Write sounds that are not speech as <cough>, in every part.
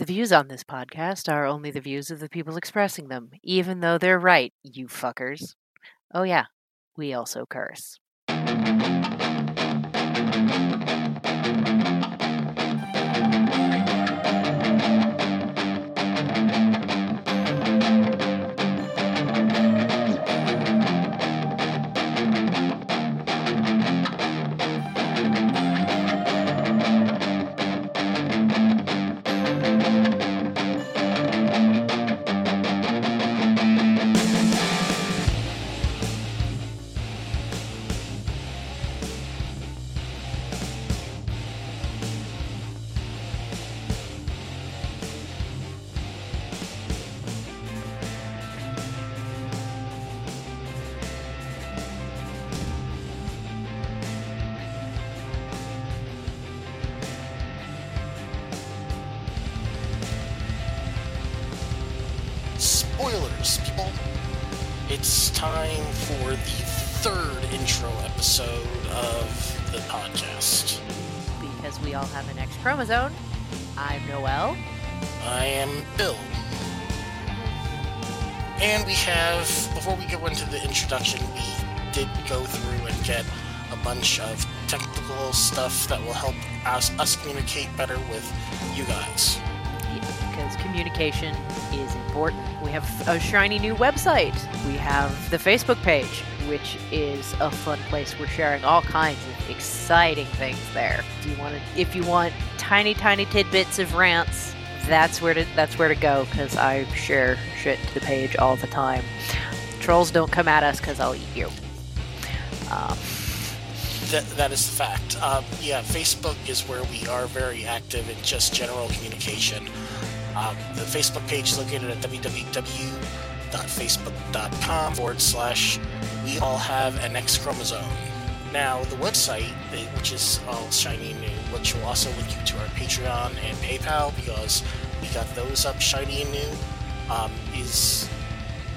The views on this podcast are only the views of the people expressing them, even though they're right, you fuckers. Oh, yeah, we also curse. Us, communicate better with you guys. Because communication is important. We have a shiny new website. We have the Facebook page, which is a fun place. We're sharing all kinds of exciting things there. Do you want to? If you want tiny, tiny tidbits of rants, that's where to that's where to go. Because I share shit to the page all the time. Trolls don't come at us because I'll eat you. Um, That, that is the fact. Um, yeah, Facebook is where we are very active in just general communication. Um, the Facebook page is located at www.facebook.com forward slash we all have an X chromosome. Now, the website, eh, which is all shiny new, which will also link you to our Patreon and PayPal because we got those up shiny and new, um, is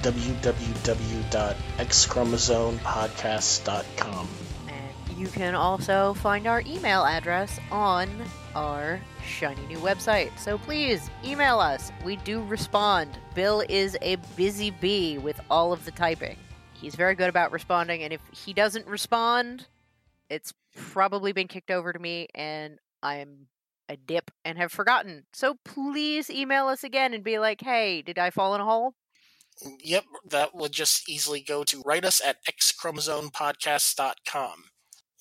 www.xchromosomepodcast.com. You can also find our email address on our shiny new website. So please email us. We do respond. Bill is a busy bee with all of the typing. He's very good about responding, and if he doesn't respond, it's probably been kicked over to me, and I'm a dip and have forgotten. So please email us again and be like, hey, did I fall in a hole? Yep, that would just easily go to write us at xchromosomepodcast.com.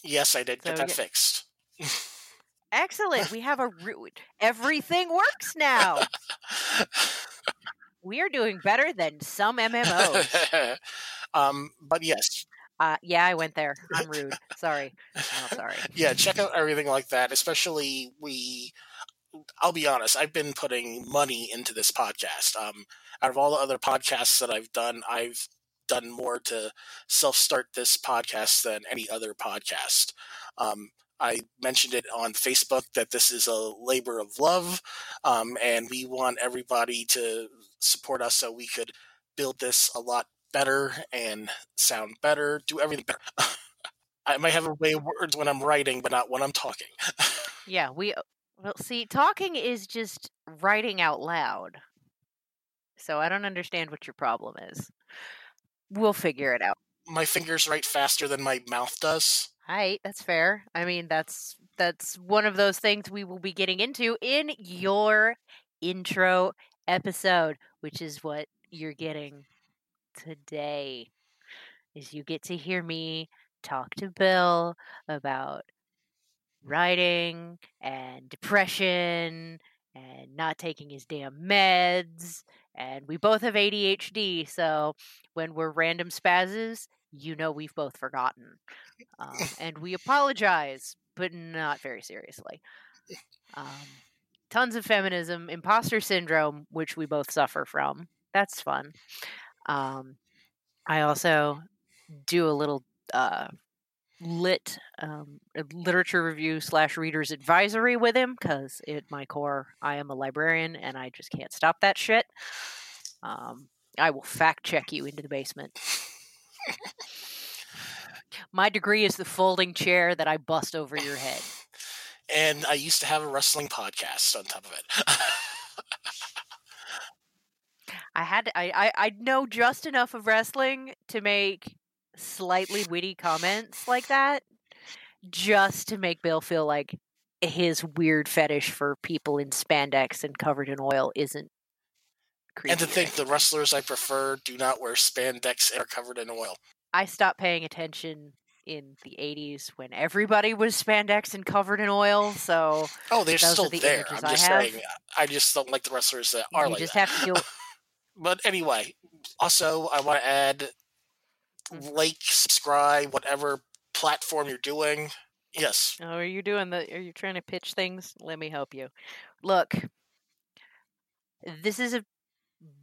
Yes, I did get So that get- fixed. Excellent. We have a root. Everything works now. We are doing better than some MMOs. <laughs> um, but yes, Uh, yeah, I went there. I'm <laughs> rude. Sorry. Sorry. yeah, check out everything like that. Especially we, I'll be honest, I've been putting money into this podcast. Um, out of all the other podcasts that I've done, I've done more to self-start this podcast than any other podcast. Um, I mentioned it on Facebook that this is a labor of love, um, and we want everybody to support us so we could build this a lot better and sound better, do everything better. <laughs> I might have a way of words when I'm writing, but not when I'm talking. <laughs> Yeah, we. Well, see, talking is just writing out loud. So I don't understand what your problem is. We'll figure it out. My fingers write faster than my mouth does. Hi, that's fair. I mean, that's that's one of those things we will be getting into in your intro episode, which is what you're getting today. Is you get to hear me talk to Bill about writing and depression and not taking his damn meds. And we both have ADHD, so when we're random spazzes, you know we've both forgotten. Um, <laughs> and we apologize, but not very seriously. Um, tons of feminism, imposter syndrome, which we both suffer from. That's fun. Um, I also do a little uh, lit um, literature review slash readers advisory with him because at my core I am a librarian and I just can't stop that shit. Um, I will fact check you into the basement. my degree is the folding chair that I bust over your head. And I used to have a wrestling podcast on top of it. <laughs> I had to, I, I I know just enough of wrestling to make slightly witty comments like that, just to make Bill feel like his weird fetish for people in spandex and covered in oil isn't creepy. And to think the wrestlers I prefer do not wear spandex and are covered in oil. I stopped paying attention in the 80s when everybody was spandex and covered in oil. So Oh, they're still the there. I'm just have. saying. I just don't like the wrestlers that are you like just that. have to deal. <laughs> But anyway, also I want to add. Like, subscribe, whatever platform you're doing. Yes. Oh, are you doing the? Are you trying to pitch things? Let me help you. Look, this is a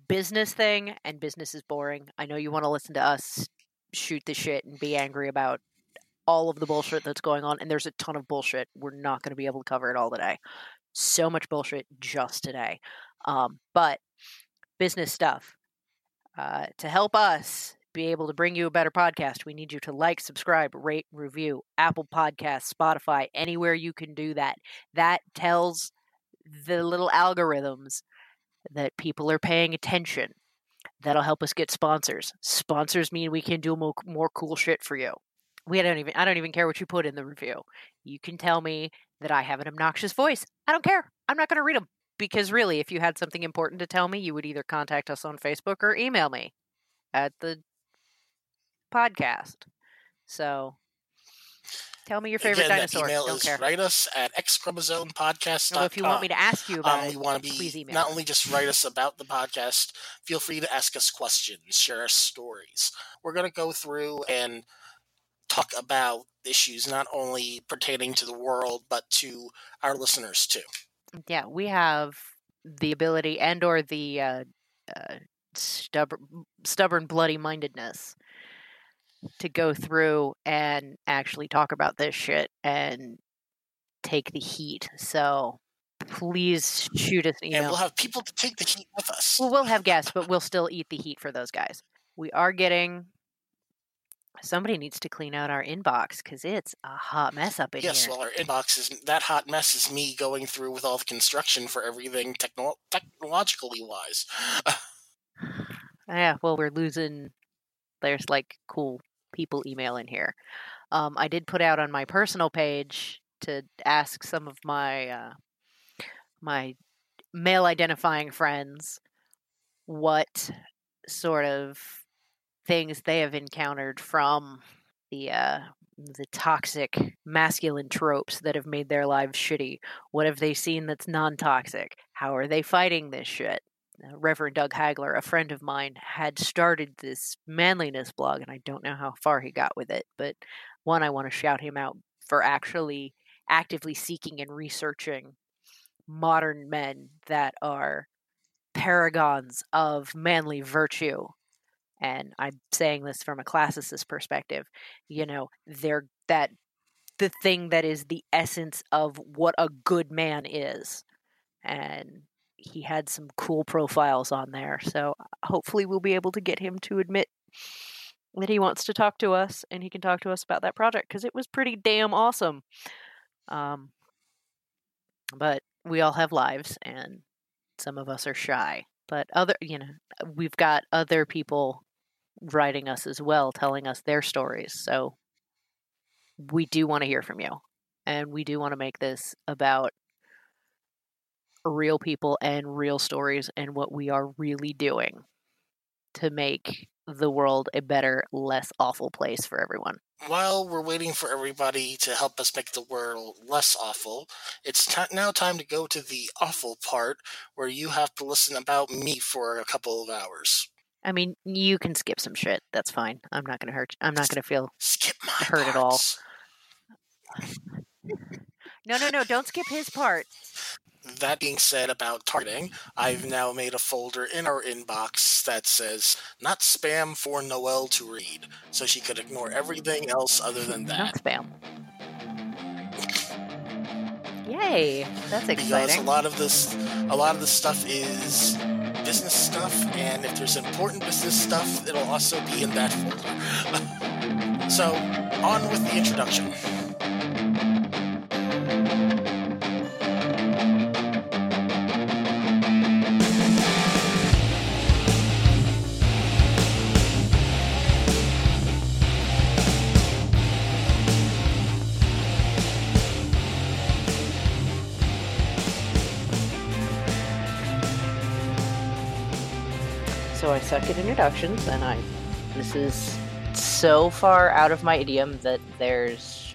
business thing, and business is boring. I know you want to listen to us shoot the shit and be angry about all of the bullshit that's going on, and there's a ton of bullshit. We're not going to be able to cover it all today. So much bullshit just today. Um, but business stuff. Uh, to help us be able to bring you a better podcast, we need you to like, subscribe, rate, review Apple Podcasts, Spotify, anywhere you can do that. That tells the little algorithms that people are paying attention. That'll help us get sponsors. Sponsors mean we can do more, more cool shit for you. We don't even I don't even care what you put in the review. You can tell me that I have an obnoxious voice. I don't care. I'm not going to read them because really if you had something important to tell me, you would either contact us on Facebook or email me at the podcast. So tell me your favorite Again, dinosaur. email Don't is care. write us at xchromosomepodcast.com. Although if you want me to ask you about Um, it, we want to please be not only just write us about the podcast, feel free to ask us questions, share us stories. We're going to go through and talk about issues not only pertaining to the world, but to our listeners too. yeah, we have the ability and or the uh, uh, stubborn, stubborn bloody mindedness to go through and actually talk about this shit and take the heat. So please shoot us an And we'll have people to take the heat with us. Well, we'll have guests, but we'll still eat the heat for those guys. We are getting. Somebody needs to clean out our inbox because it's a hot mess up in Yes, here. well, our inbox is that hot mess is me going through with all the construction for everything techno- technologically wise. <sighs> <sighs> Yeah, well, we're losing. There's like cool people email in here. Um, I did put out on my personal page to ask some of my uh, my male identifying friends what sort of things they have encountered from the uh, the toxic masculine tropes that have made their lives shitty. What have they seen that's non-toxic? How are they fighting this shit? Uh, Reverend Doug Hagler, a friend of mine, had started this manliness blog, and I don't know how far he got with it. But one, I want to shout him out for actually actively seeking and researching modern men that are paragons of manly virtue. And I'm saying this from a classicist perspective. You know, they're that the thing that is the essence of what a good man is. And he had some cool profiles on there. So hopefully we'll be able to get him to admit that he wants to talk to us and he can talk to us about that project because it was pretty damn awesome. Um, but we all have lives and some of us are shy. But other, you know, we've got other people writing us as well, telling us their stories. So we do want to hear from you. And we do want to make this about real people and real stories and what we are really doing to make the world a better, less awful place for everyone. While we're waiting for everybody to help us make the world less awful, it's ti now time to go to the awful part where you have to listen about me for a couple of hours. I mean, you can skip some shit. That's fine. I'm not going to hurt. I'm not going to feel. Skip my Heard it all. <laughs> No, no, no. Don't skip his part. That being said about targeting, I've now made a folder in our inbox that says not spam for Noelle to read, so she could ignore everything else other than that. Not spam. Yay! That's exciting. Because a lot of this a lot of this stuff is business stuff, and if there's important business stuff, it'll also be in that folder. <laughs> so on with the introduction. I suck at introductions, and I. This is so far out of my idiom that there's.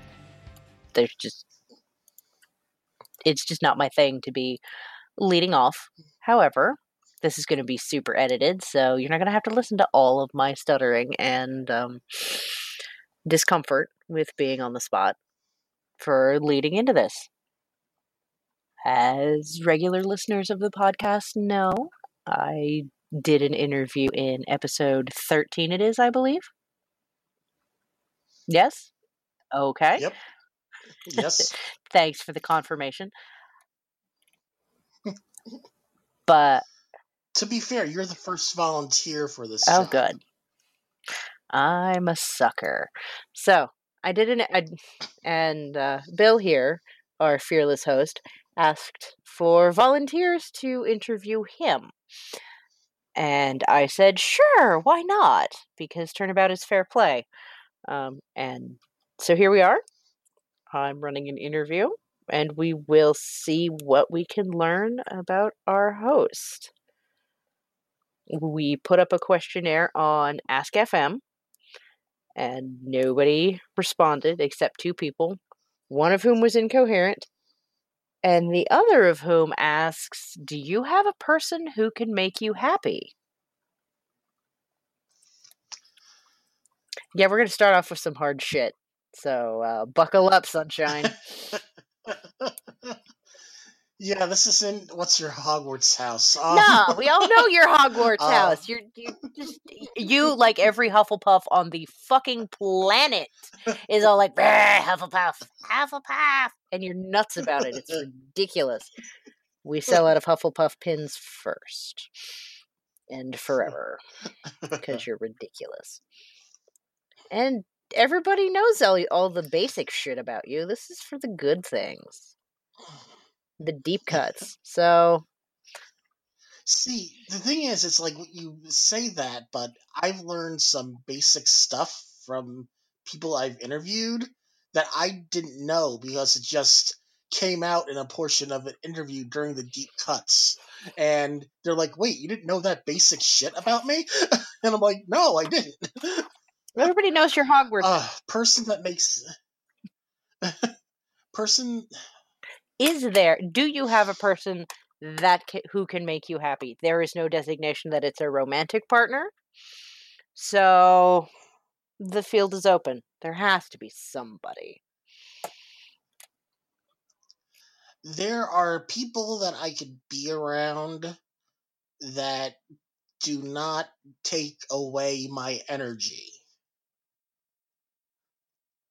There's just. It's just not my thing to be leading off. However, this is going to be super edited, so you're not going to have to listen to all of my stuttering and um, discomfort with being on the spot for leading into this. As regular listeners of the podcast know, I did an interview in episode 13, it is, I believe. Yes? Okay. Yep. Yes. <laughs> Thanks for the confirmation. but to be fair, you're the first volunteer for this. oh, job. good. I'm a sucker. So I did an I, and uh, Bill here, our fearless host, asked for volunteers to interview him. And I said, sure, why not? Because turnabout is fair play. Um, and so here we are. I'm running an interview, and we will see what we can learn about our host. We put up a questionnaire on Ask FM, and nobody responded except two people, one of whom was incoherent, and the other of whom asks, Do you have a person who can make you happy? Yeah, we're going to start off with some hard shit. So uh, buckle up, sunshine. <laughs> yeah, this is in what's your Hogwarts house? Um, no, we all know your Hogwarts Uh, <laughs> house. You're you just you like every Hufflepuff on the fucking planet is all like "Brr, Hufflepuff, Hufflepuff, and you're nuts about it. It's ridiculous. We sell out of Hufflepuff pins first and forever because you're ridiculous. And everybody knows all all the basic shit about you. This is for the good things, the deep cuts. So See, the thing is, it's like you say that, but I've learned some basic stuff from people I've interviewed that I didn't know because it just came out in a portion of an interview during the deep cuts. And they're like, wait, you didn't know that basic shit about me? <laughs> and I'm like, no, I didn't. everybody knows your Hogwarts Uh, person that makes. <laughs> person. Is there do you have a person that ca- who can make you happy? There is no designation that it's a romantic partner. So the field is open. There has to be somebody. There are people that I could be around that do not take away my energy.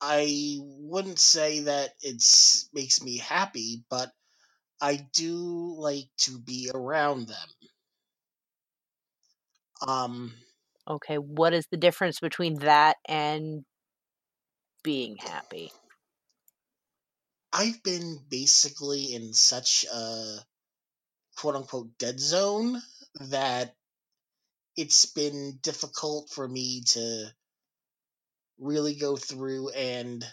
I wouldn't say that it makes me happy, but I do like to be around them. Um okay what is the difference between that and being happy I've been basically in such a quote unquote dead zone that it's been difficult for me to really go through and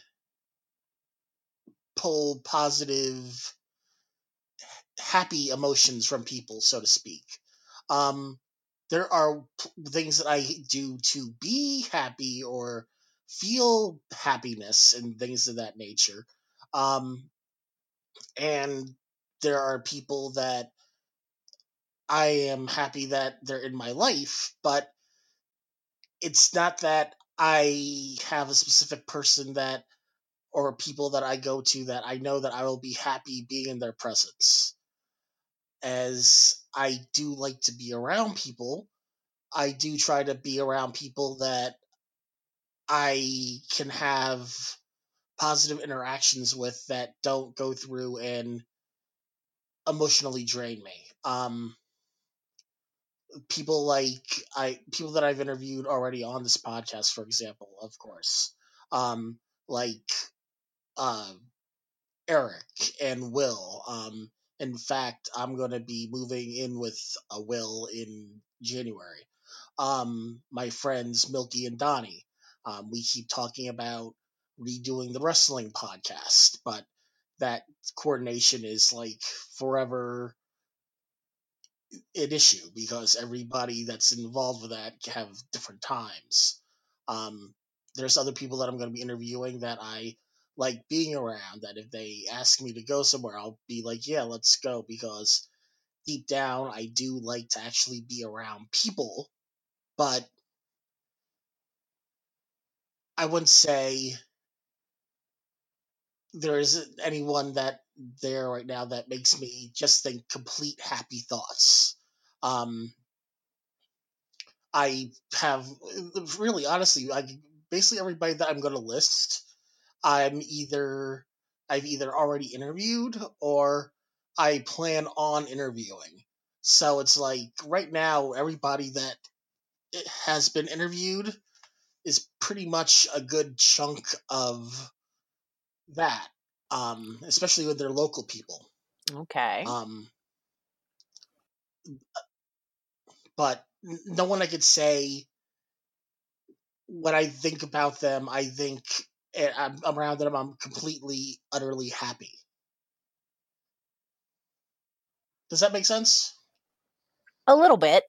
pull positive happy emotions from people so to speak. Um there are p- things that i do to be happy or feel happiness and things of that nature. Um and there are people that I am happy that they're in my life, but it's not that I have a specific person that or people that I go to that I know that I will be happy being in their presence. As I do like to be around people, I do try to be around people that I can have positive interactions with that don't go through and emotionally drain me. Um, people like I people that I've interviewed already on this podcast, for example, of course, um, like uh, Eric and Will. Um, in fact, I'm going to be moving in with a Will in January. Um, my friends Milky and Donnie. Um, we keep talking about redoing the wrestling podcast, but that coordination is like forever an issue because everybody that's involved with that have different times. Um, there's other people that I'm going to be interviewing that I like being around. That if they ask me to go somewhere, I'll be like, yeah, let's go because deep down, I do like to actually be around people, but I wouldn't say there isn't anyone that there right now that makes me just think complete happy thoughts. Um, I have really honestly, I basically everybody that I'm going to list, I'm either I've either already interviewed or I plan on interviewing. So it's like right now, everybody that has been interviewed is pretty much a good chunk of that, um, especially with their local people. Okay. Um, but no one I could say when I think about them, I think eh, I'm around them, I'm completely, utterly happy. Does that make sense? A little bit.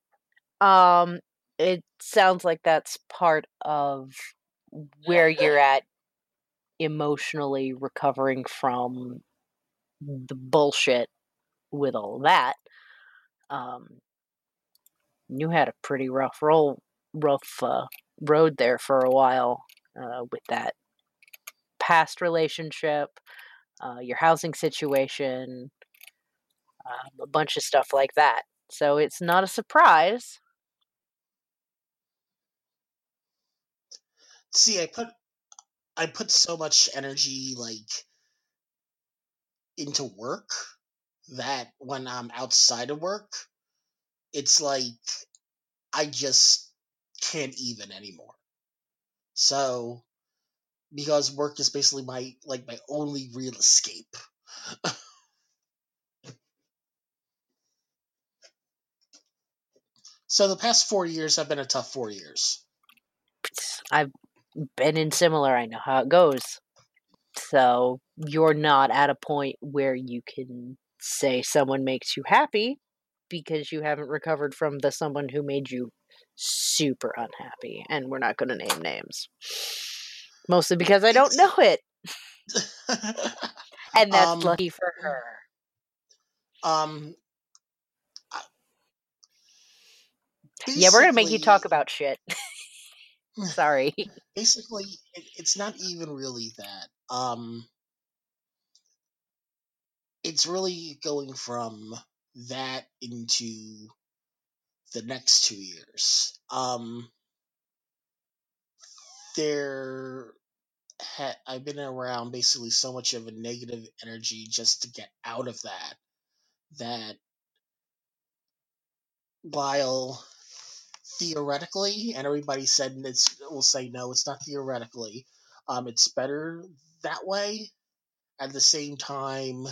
Um, it sounds like that's part of where you're at emotionally recovering from the bullshit with all that. Um, you had a pretty rough roll, rough uh, road there for a while uh, with that past relationship, uh, your housing situation, um, a bunch of stuff like that. So it's not a surprise. See, I put I put so much energy like into work that when I'm outside of work, it's like I just can't even anymore. So because work is basically my like my only real escape. so the past four years have been a tough four years. I've been in similar. I know how it goes. So you're not at a point where you can say someone makes you happy because you haven't recovered from the someone who made you super unhappy. And we're not going to name names. Mostly because I don't know it. <laughs> and that's Um, lucky for her. um Yeah, we're going to make you talk about shit. <laughs> Sorry. basically it, it's not even really that um it's really going from that into the next two years um there ha- i've been around basically so much of a negative energy just to get out of that that while theoretically, and everybody said it's will say no, it's not theoretically. Um, it's better that way. At the same time,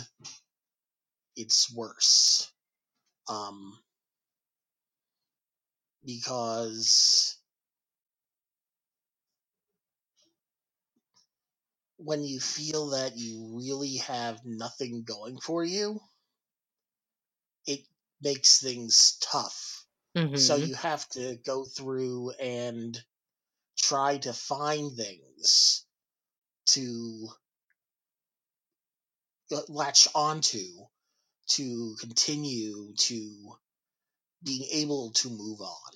it's worse. Um, because when you feel that you really have nothing going for you, it makes things tough. So Mhm. you have to go through and try to find things to latch onto to continue to being able to move on.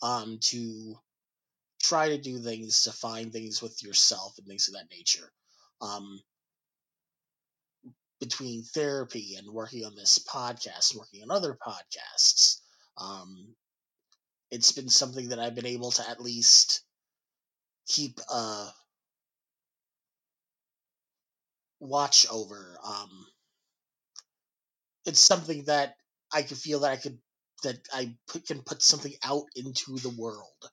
Um, to try to do things to find things with yourself and things of that nature. Um, between therapy and working on this podcast, working on other podcasts, um, it's been something that I've been able to at least keep uh watch over. Um, it's something that I can feel that I could that I put, can put something out into the world,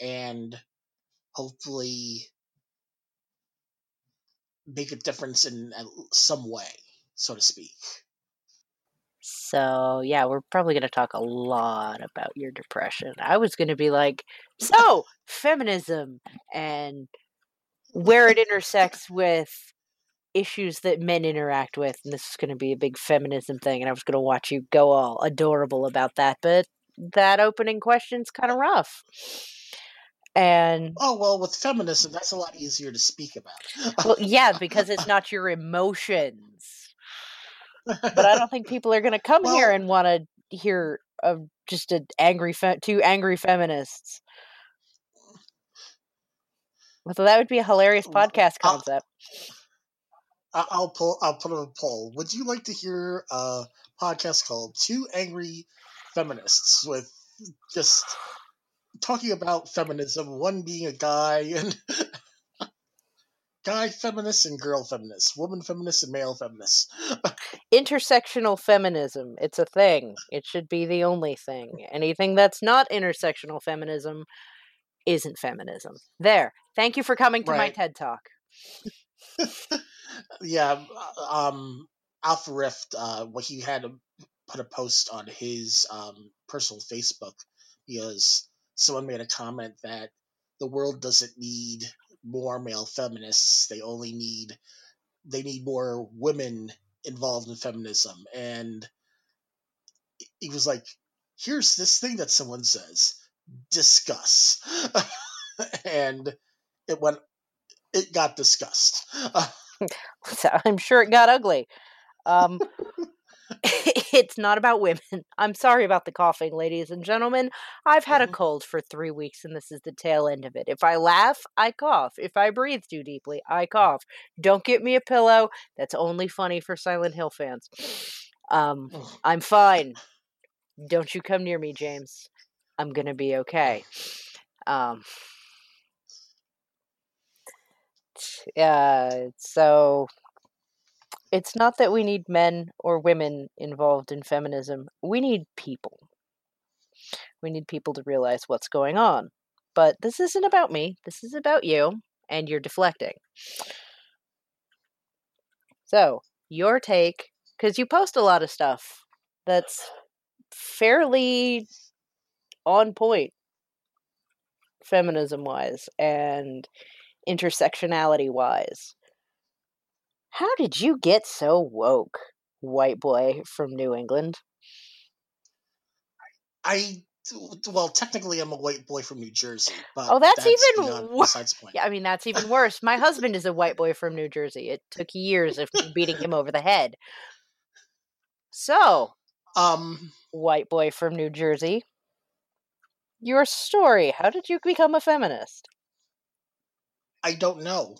and hopefully make a difference in some way, so to speak. So, yeah, we're probably going to talk a lot about your depression. I was going to be like, <laughs> so, feminism and where it intersects with issues that men interact with, and this is going to be a big feminism thing, and I was going to watch you go all adorable about that, but that opening question's kind of rough. And Oh well, with feminism, that's a lot easier to speak about. well, yeah, because it's <laughs> not your emotions. But I don't think people are going <laughs> to come here and want to hear of just a angry fe- two angry feminists. So that would be a hilarious Well, podcast I'll- concept. I- I'll pull. I'll put up a poll. Would you like to hear a podcast called Two Angry Feminists with just talking about feminism? One being a guy <laughs> and guy feminist and girl feminist, woman feminist and male feminist. <laughs> intersectional feminism it's a thing. It should be the only thing. Anything that's not intersectional feminism isn't feminism. There thank you for coming to my ted talk. <laughs> Yeah, uh, um, Alpha Riff, uh, what he had put a post on his um, personal Facebook because someone made a comment that the world doesn't need more male feminists; they only need they need more women involved in feminism. And he was like, "Here's this thing that someone says: discuss," <laughs> and it went. It got discussed. <laughs> <laughs> so i'm sure it got ugly um it's not about women <laughs> i'm sorry about the coughing ladies and gentlemen i've had a Mhm. cold for three weeks and this is the tail end of it if i laugh i cough if i breathe too deeply i cough don't get me a pillow that's only funny for silent hill fans <sniffs> um I'm fine. Don't you come near me, James. I'm gonna be okay. <sniffs> Um. <sighs> Yeah. So it's not that we need men or women involved in feminism. We need people. We need people to realize what's going on. But this isn't about me. This is about you, and you're deflecting. So, your take, because you post a lot of stuff that's fairly on point feminism wise and intersectionality wise. How did you get so woke, white boy from New England? I well, technically, I'm a white boy from New Jersey, but Oh, that's even beyond- wor- besides the point. Yeah, I mean, that's even worse. My husband is a white boy from New Jersey. It took years of beating him over the head. So, Um, white boy from New Jersey, your story. How did you become a feminist? I don't know.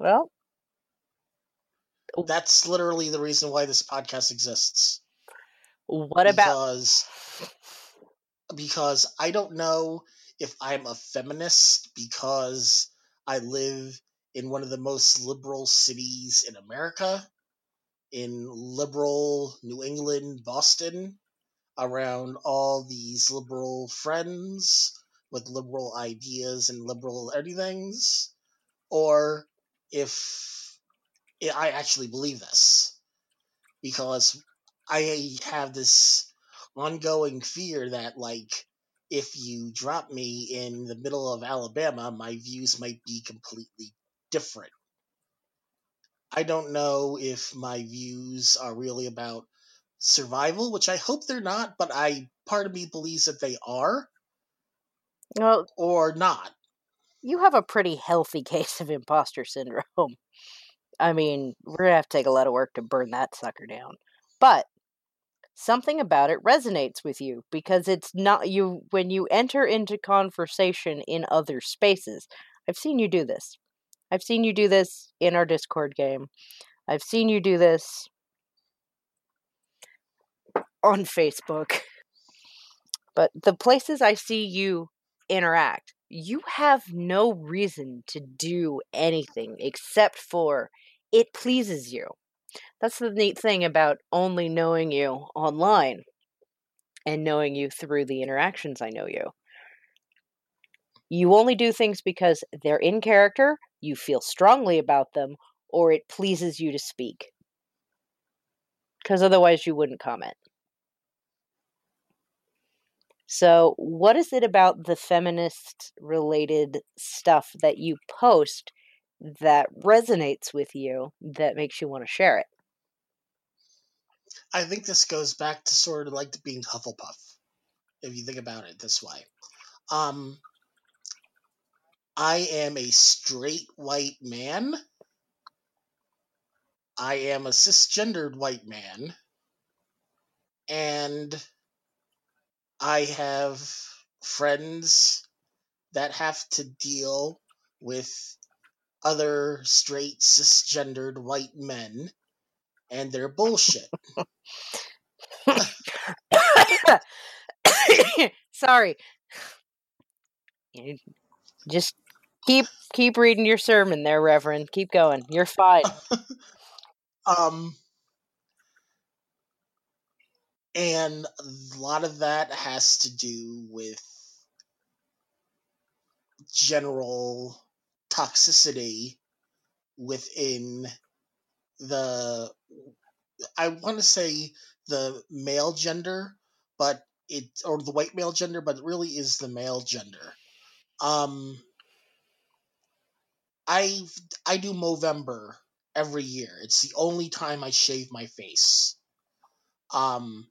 Well, That's literally the reason why this podcast exists. what about because because I don't know if I'm a feminist because I live in one of the most liberal cities in America, in liberal New England, Boston, around all these liberal friends with liberal ideas and liberal everythings, or if I actually believe this. Because I have this ongoing fear that like if you drop me in the middle of Alabama, my views might be completely different. I don't know if my views are really about survival, which I hope they're not, but I part of me believes that they are well, or not. You have a pretty healthy <laughs> case of imposter syndrome. I mean, we're gonna have to take a lot of work to burn that sucker down. But something about it resonates with you because it's not you when you enter into conversation in other spaces. I've seen you do this. I've seen you do this in our Discord game. I've seen you do this on Facebook. But the places I see you interact, you have no reason to do anything except for it pleases you. That's the neat thing about only knowing you online and knowing you through the interactions I know you. You only do things because they're in character, you feel strongly about them, or it pleases you to speak. Because otherwise, you wouldn't comment. So, what is it about the feminist related stuff that you post that resonates with you that makes you want to share it? I think this goes back to sort of like being Hufflepuff, if you think about it this way. Um, I am a straight white man. I am a cisgendered white man. And I have friends that have to deal with other straight cisgendered white men and their bullshit. <coughs> Sorry. Just keep keep reading your sermon there, Reverend. Keep going. You're fine. <laughs> um and a lot of that has to do with general toxicity within the I want to say the male gender, but it or the white male gender, but it really is the male gender. Um, I I do Movember every year. It's the only time I shave my face. Um,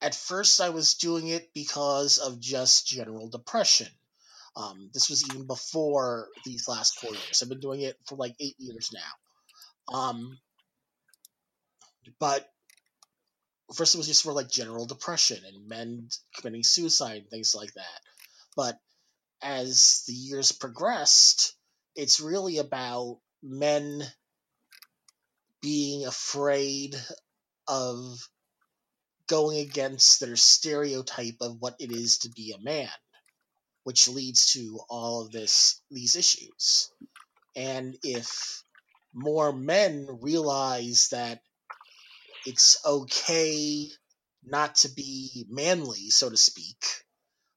at first, I was doing it because of just general depression. Um, this was even before these last four years. I've been doing it for like eight years now. Um, but first it was just for like general depression and men committing suicide and things like that. But as the years progressed, it's really about men being afraid of going against their stereotype of what it is to be a man which leads to all of this these issues. And if more men realize that it's okay not to be manly, so to speak,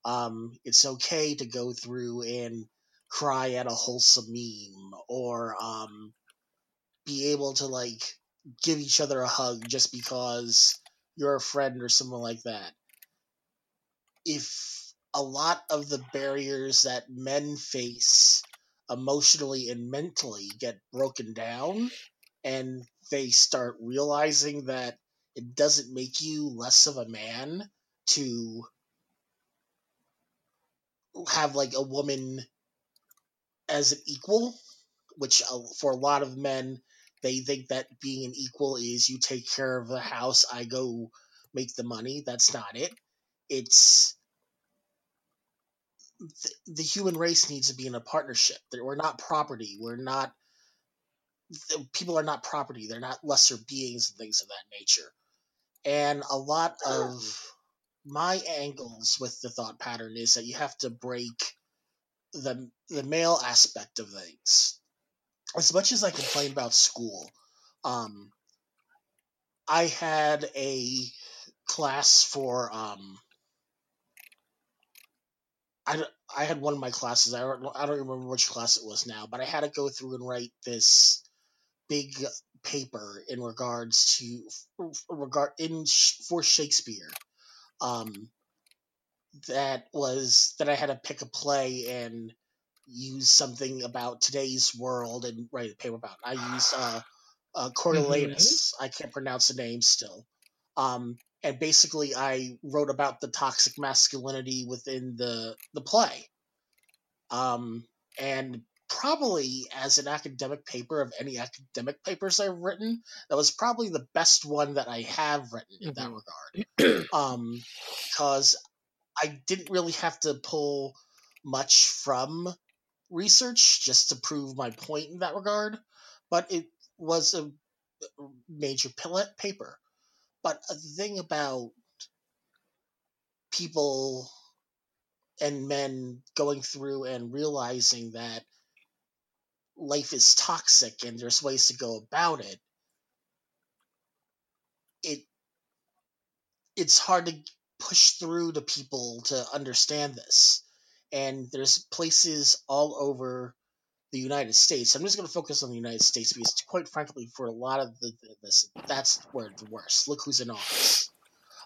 um, it's okay to go through and cry at a wholesome meme or um, be able to like give each other a hug just because you're a friend or someone like that. If a lot of the barriers that men face emotionally and mentally get broken down and they start realizing that it doesn't make you less of a man to have like a woman as an equal which uh, for a lot of men they think that being an equal is you take care of the house i go make the money that's not it it's the, the human race needs to be in a partnership. We're not property. We're not people are not property. They're not lesser beings and things of that nature. And a lot of my angles with the thought pattern is that you have to break the the male aspect of things. As much as I complain about school, um, I had a class for um, I, I had one of my classes. I don't, I don't remember which class it was now, but I had to go through and write this big paper in regards to regard in for Shakespeare. Um, that was that I had to pick a play and use something about today's world and write a paper about. I use uh, <sighs> uh, Coriolanus. Mm-hmm. I can't pronounce the name still. Um, and basically I wrote about the toxic masculinity within the the play. Um, and probably as an academic paper of any academic papers I've written, that was probably the best one that I have written in mm-hmm. that regard. <clears throat> um, because I didn't really have to pull much from research just to prove my point in that regard, but it was a major pilot paper. But a thing about people and men going through and realizing that life is toxic and there's ways to go about it, it it's hard to push through to people to understand this. And there's places all over the United States. I'm just going to focus on the United States because, quite frankly, for a lot of the, this, that's where the worst. Look who's in office.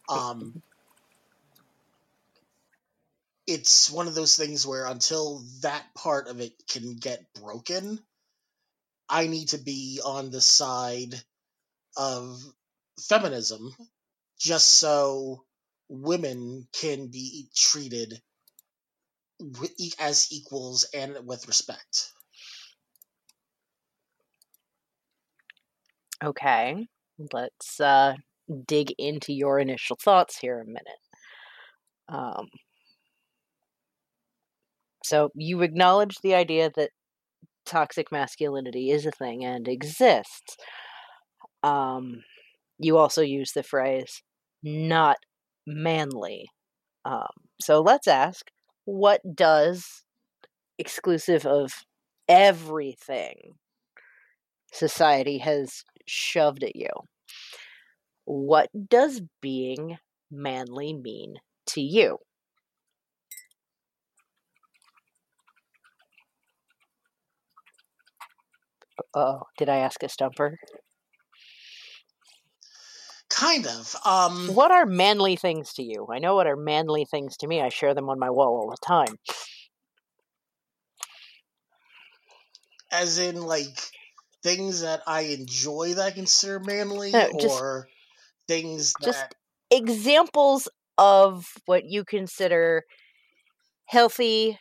Um, it's one of those things where until that part of it can get broken, I need to be on the side of feminism just so women can be treated as equals and with respect. Okay, let's uh, dig into your initial thoughts here a minute. Um, so you acknowledge the idea that toxic masculinity is a thing and exists. Um, you also use the phrase "not manly." Um, so let's ask, what does exclusive of everything society has shoved at you? What does being manly mean to you? Oh, did I ask a stumper? Kind of. Um, What are manly things to you? I know what are manly things to me. I share them on my wall all the time. as in, like, things that I enjoy that I consider manly, No, just- or things just- that. Examples of what you consider healthy,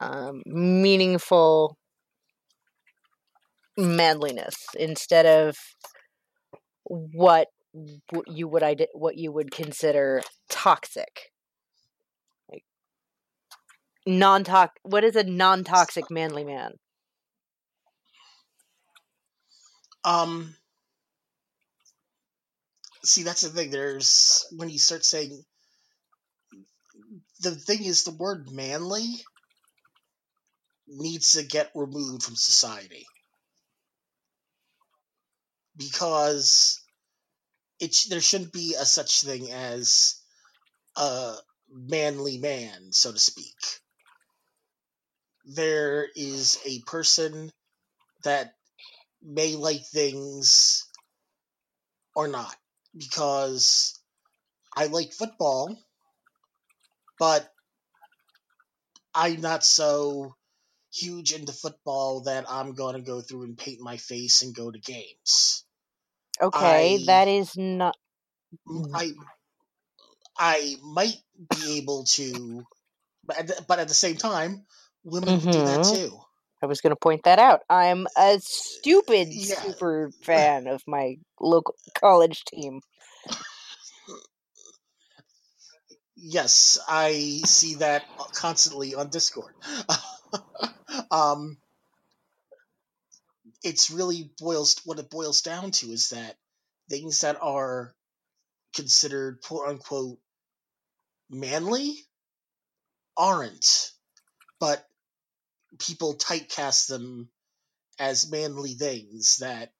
um, meaningful manliness instead of what you would ide- what you would consider toxic. Like non-tox what is a non-toxic manly man? Um, see, that's the thing. There's. When you start saying. The thing is, the word manly needs to get removed from society. Because it sh- there shouldn't be a such thing as a manly man, so to speak. There is a person that may like things or not because I like football, but I'm not so huge into football that I'm going to go through and paint my face and go to games. Okay, I- that is not I I might be able to, but at the, but at the same time, women can do that Mhm. too. I was going to point that out. I'm a stupid Yeah. super fan of my local college team. Yes, I see that constantly on Discord. <laughs> um, it's really boils what it boils down to is that things that are considered quote unquote manly aren't, but people typecast them as manly things that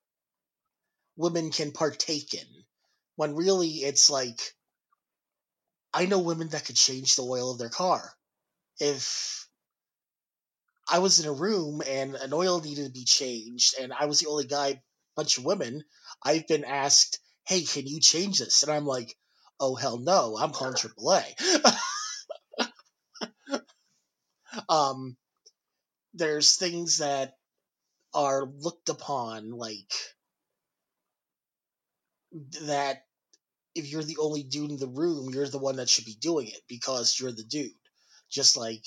women can partake in. When really it's like I know women that could change the oil of their car. If I was in a room and an oil needed to be changed and I was the only guy, bunch of women, I've been asked, hey, can you change this? And I'm like, oh, hell no, I'm calling AAA. <laughs> um, there's things that are looked upon like that if you're the only dude in the room, you're the one that should be doing it because you're the dude. Just like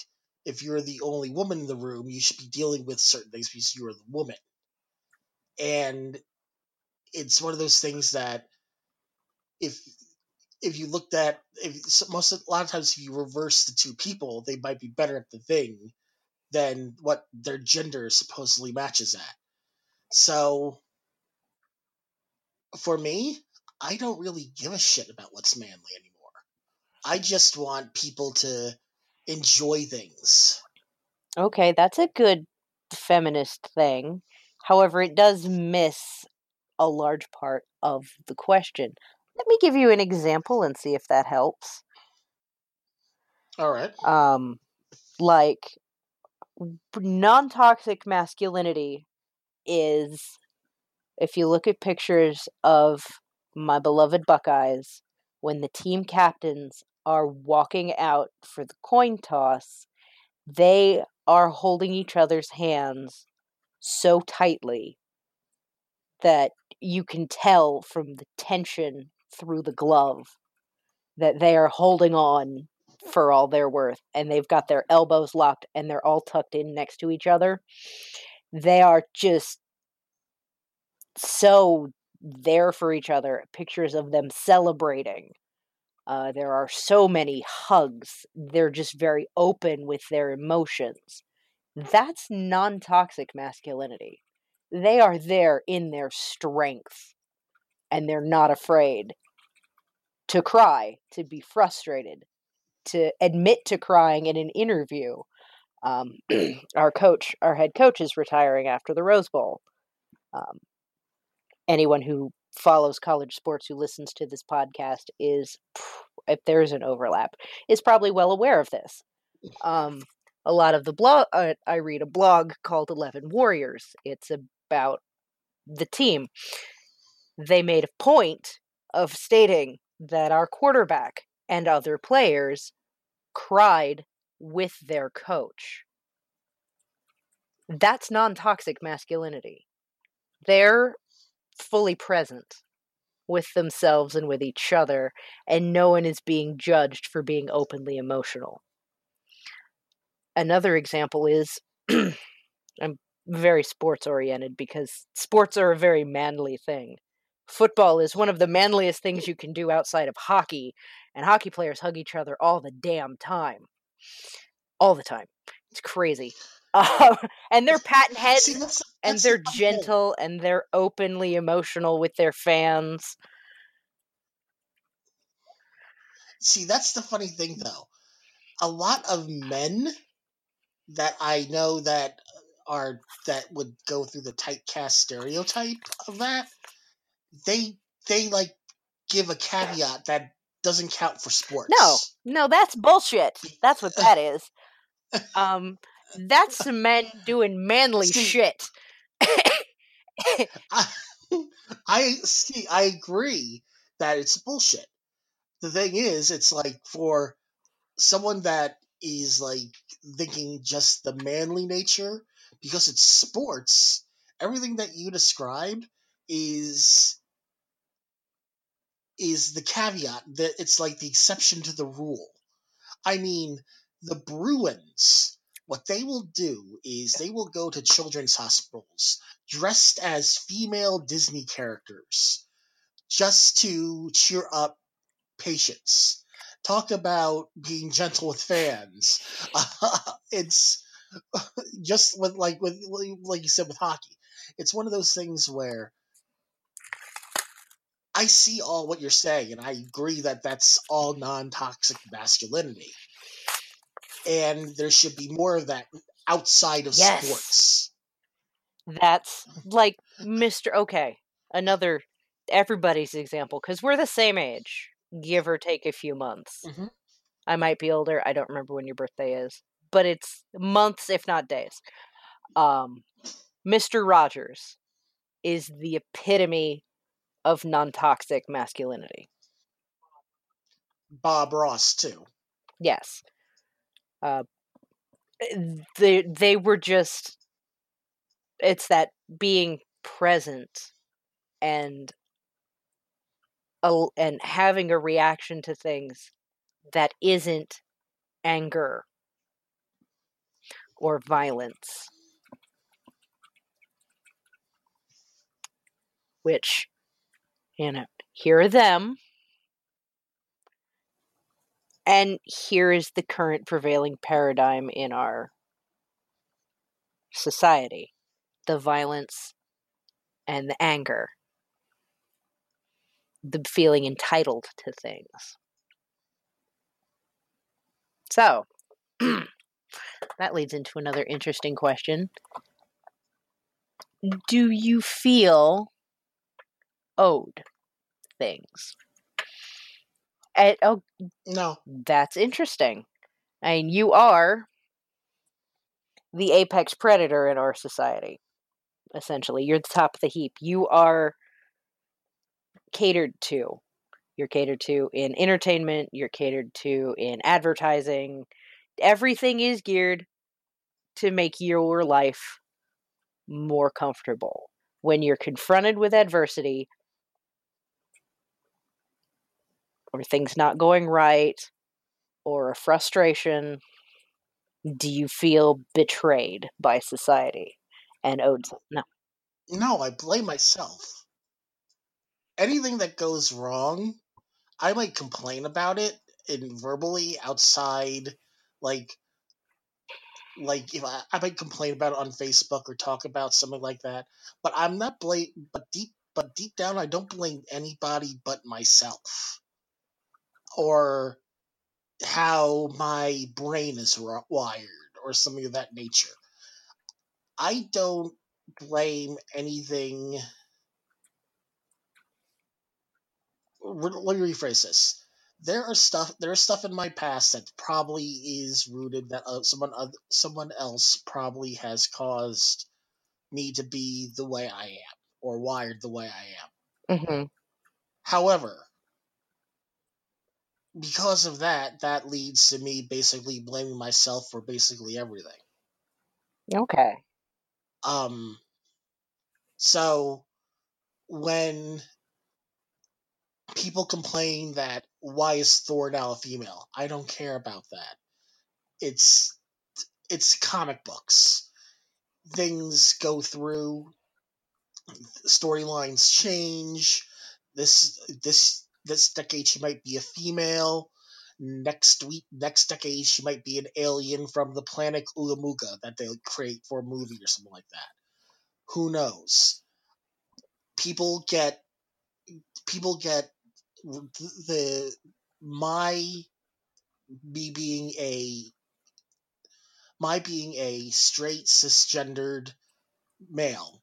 if you're the only woman in the room, you should be dealing with certain things because you're the woman. And it's one of those things that if if you looked at if most a lot of times if you reverse the two people, they might be better at the thing than what their gender supposedly matches at. So for me, I don't really give a shit about what's manly anymore. I just want people to enjoy things. Okay, that's a good feminist thing. However, it does miss a large part of the question. Let me give you an example and see if that helps. All right. Um, like non-toxic masculinity is if you look at pictures of my beloved Buckeyes when the team captains are walking out for the coin toss, they are holding each other's hands so tightly that you can tell from the tension through the glove that they are holding on for all they're worth and they've got their elbows locked and they're all tucked in next to each other. They are just so there for each other. Pictures of them celebrating. Uh, there are so many hugs. They're just very open with their emotions. That's non toxic masculinity. They are there in their strength and they're not afraid to cry, to be frustrated, to admit to crying in an interview. Um, <clears throat> our coach, our head coach, is retiring after the Rose Bowl. Um, anyone who follows college sports who listens to this podcast is, if there's an overlap, is probably well aware of this. Um, a lot of the blog, uh, I read a blog called Eleven Warriors. It's about the team. They made a point of stating that our quarterback and other players cried with their coach. That's non toxic masculinity. They're fully present with themselves and with each other, and no one is being judged for being openly emotional. Another example is <clears throat> I'm very sports oriented because sports are a very manly thing. Football is one of the manliest things you can do outside of hockey, and hockey players hug each other all the damn time. All the time. It's crazy. <laughs> Um, and they're patting <laughs> heads, See, that's, and that's they're gentle, and they're openly emotional with their fans. See, that's the funny thing, though. A lot of men that I know that are that would go through the typecast stereotype of that, they they like give a caveat that doesn't count for sports. No, no, that's bullshit. That's what <laughs> that is. Um, that's men doing manly See- shit. <laughs> I, I see. I agree that it's bullshit. The thing is, it's like for someone that is like thinking just the manly nature because it's sports. Everything that you describe is is the caveat that it's like the exception to the rule. I mean, the Bruins, what they will do is they will go to children's hospitals dressed as female Disney characters just to cheer up patients. Talk about being gentle with fans. <laughs> it's <laughs> just with like with like you said with hockey. It's one of those things where I see all what you're saying, and I agree that that's all non-toxic masculinity, and there should be more of that outside of Yes. sports. That's like Mr. Okay, another everybody's example because we're the same age, give or take a few months. Mhm. I might be older. I don't remember when your birthday is, but it's months, if not days. Um, Mr. Rogers is the epitome of non-toxic masculinity. Bob Ross too. Yes. Uh, they they were just. It's that being present, and a, and having a reaction to things that isn't anger or violence, which you know here are them and here is the current prevailing paradigm in our society the violence and the anger, the feeling entitled to things. So, <clears throat> that leads into another interesting question. Do you feel owed things? And, oh, No, that's interesting. I mean, you are the apex predator in our society. Essentially, you're the top of the heap. You are catered to. you're catered to in entertainment, you're catered to in advertising. Everything is geared to make your life more comfortable. When you're confronted with adversity or things not going right or a frustration, do you feel betrayed by society and oh, owed? No. No, I blame myself. Anything that goes wrong, I might complain about it in verbally outside, like, like if I, I might complain about it on Facebook or talk about something like that. But I'm not blame. But deep, but deep down, I don't blame anybody but myself, or how my brain is wired, or something of that nature. I don't blame anything. Let me rephrase this. There are stuff. There is stuff in my past that probably is rooted that uh, someone oth- someone else probably has caused me to be the way I am or wired the way I am. Mm-hmm. However, because of that, that leads to me basically blaming myself for basically everything. Okay. Um, so when people complain that why is Thor now a female, I don't care about that. It's it's comic books. Things go through, storylines change. This this this decade she might be a female. Next week, next decade she might be an alien from the planet Ulamuga that they create for a movie or something like that. Who knows? People get people get the my me being a my being a straight cisgendered male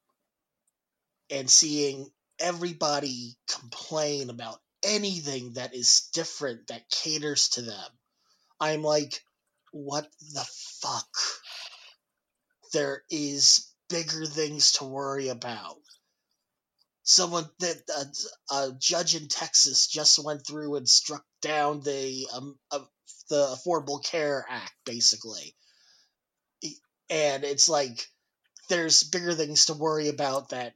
and seeing everybody complain about anything that is different that caters to them. I'm like what the fuck? There is bigger things to worry about. Someone that a, a judge in Texas just went through and struck down the um, uh, the Affordable Care Act, basically, and it's like there's bigger things to worry about that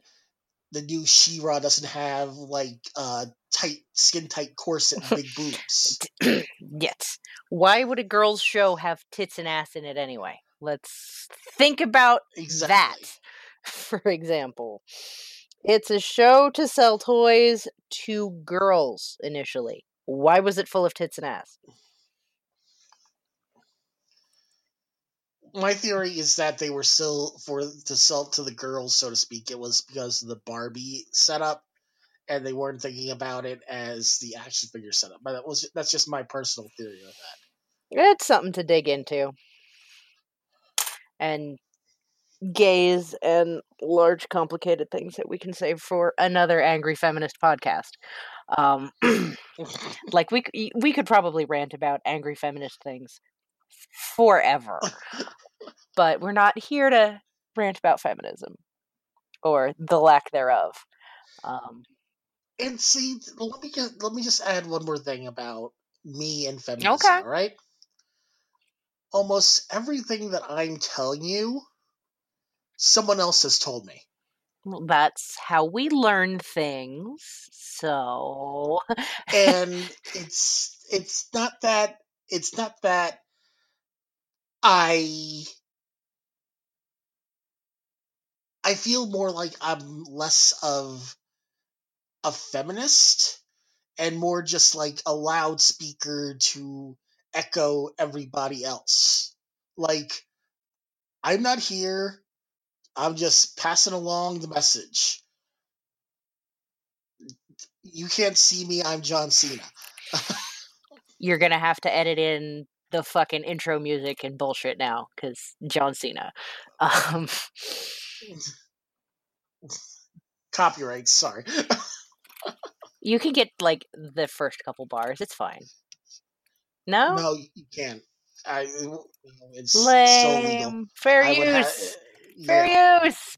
the new She-Ra doesn't have like uh tight skin tight corset and big boobs. <laughs> yes. Why would a girls' show have tits and ass in it anyway? Let's think about Exactly. that, <laughs> for example. It's a show to sell toys to girls initially. Why was it full of tits and ass? My theory is that they were still for to sell to the girls, so to speak. It was because of the Barbie setup, and they weren't thinking about it as the action figure setup. But that was that's just my personal theory of that. It's something to dig into. And gaze and large complicated things that we can save for another angry feminist podcast. Um, <clears throat> like we we could probably rant about angry feminist things forever. <laughs> but we're not here to rant about feminism or the lack thereof. Um, And see, let me just let me just add one more thing about me and feminism. Okay. All right. Almost everything that I'm telling you, someone else has told me. well, that's how we learn things. So <laughs> and it's it's not that it's not that I I feel more like I'm less of a feminist and more just like a loudspeaker to echo everybody else. Like I'm not here. I'm just passing along the message. You can't see me. I'm John Cena. you're gonna have to edit in the fucking intro music and bullshit now because John Cena. Um, <laughs> Copyright. Sorry. <laughs> you can get like the first couple bars. It's fine. No, No, you can't. I, it's so legal. lame. Fair I would ha- use. Eh, fair yeah, use.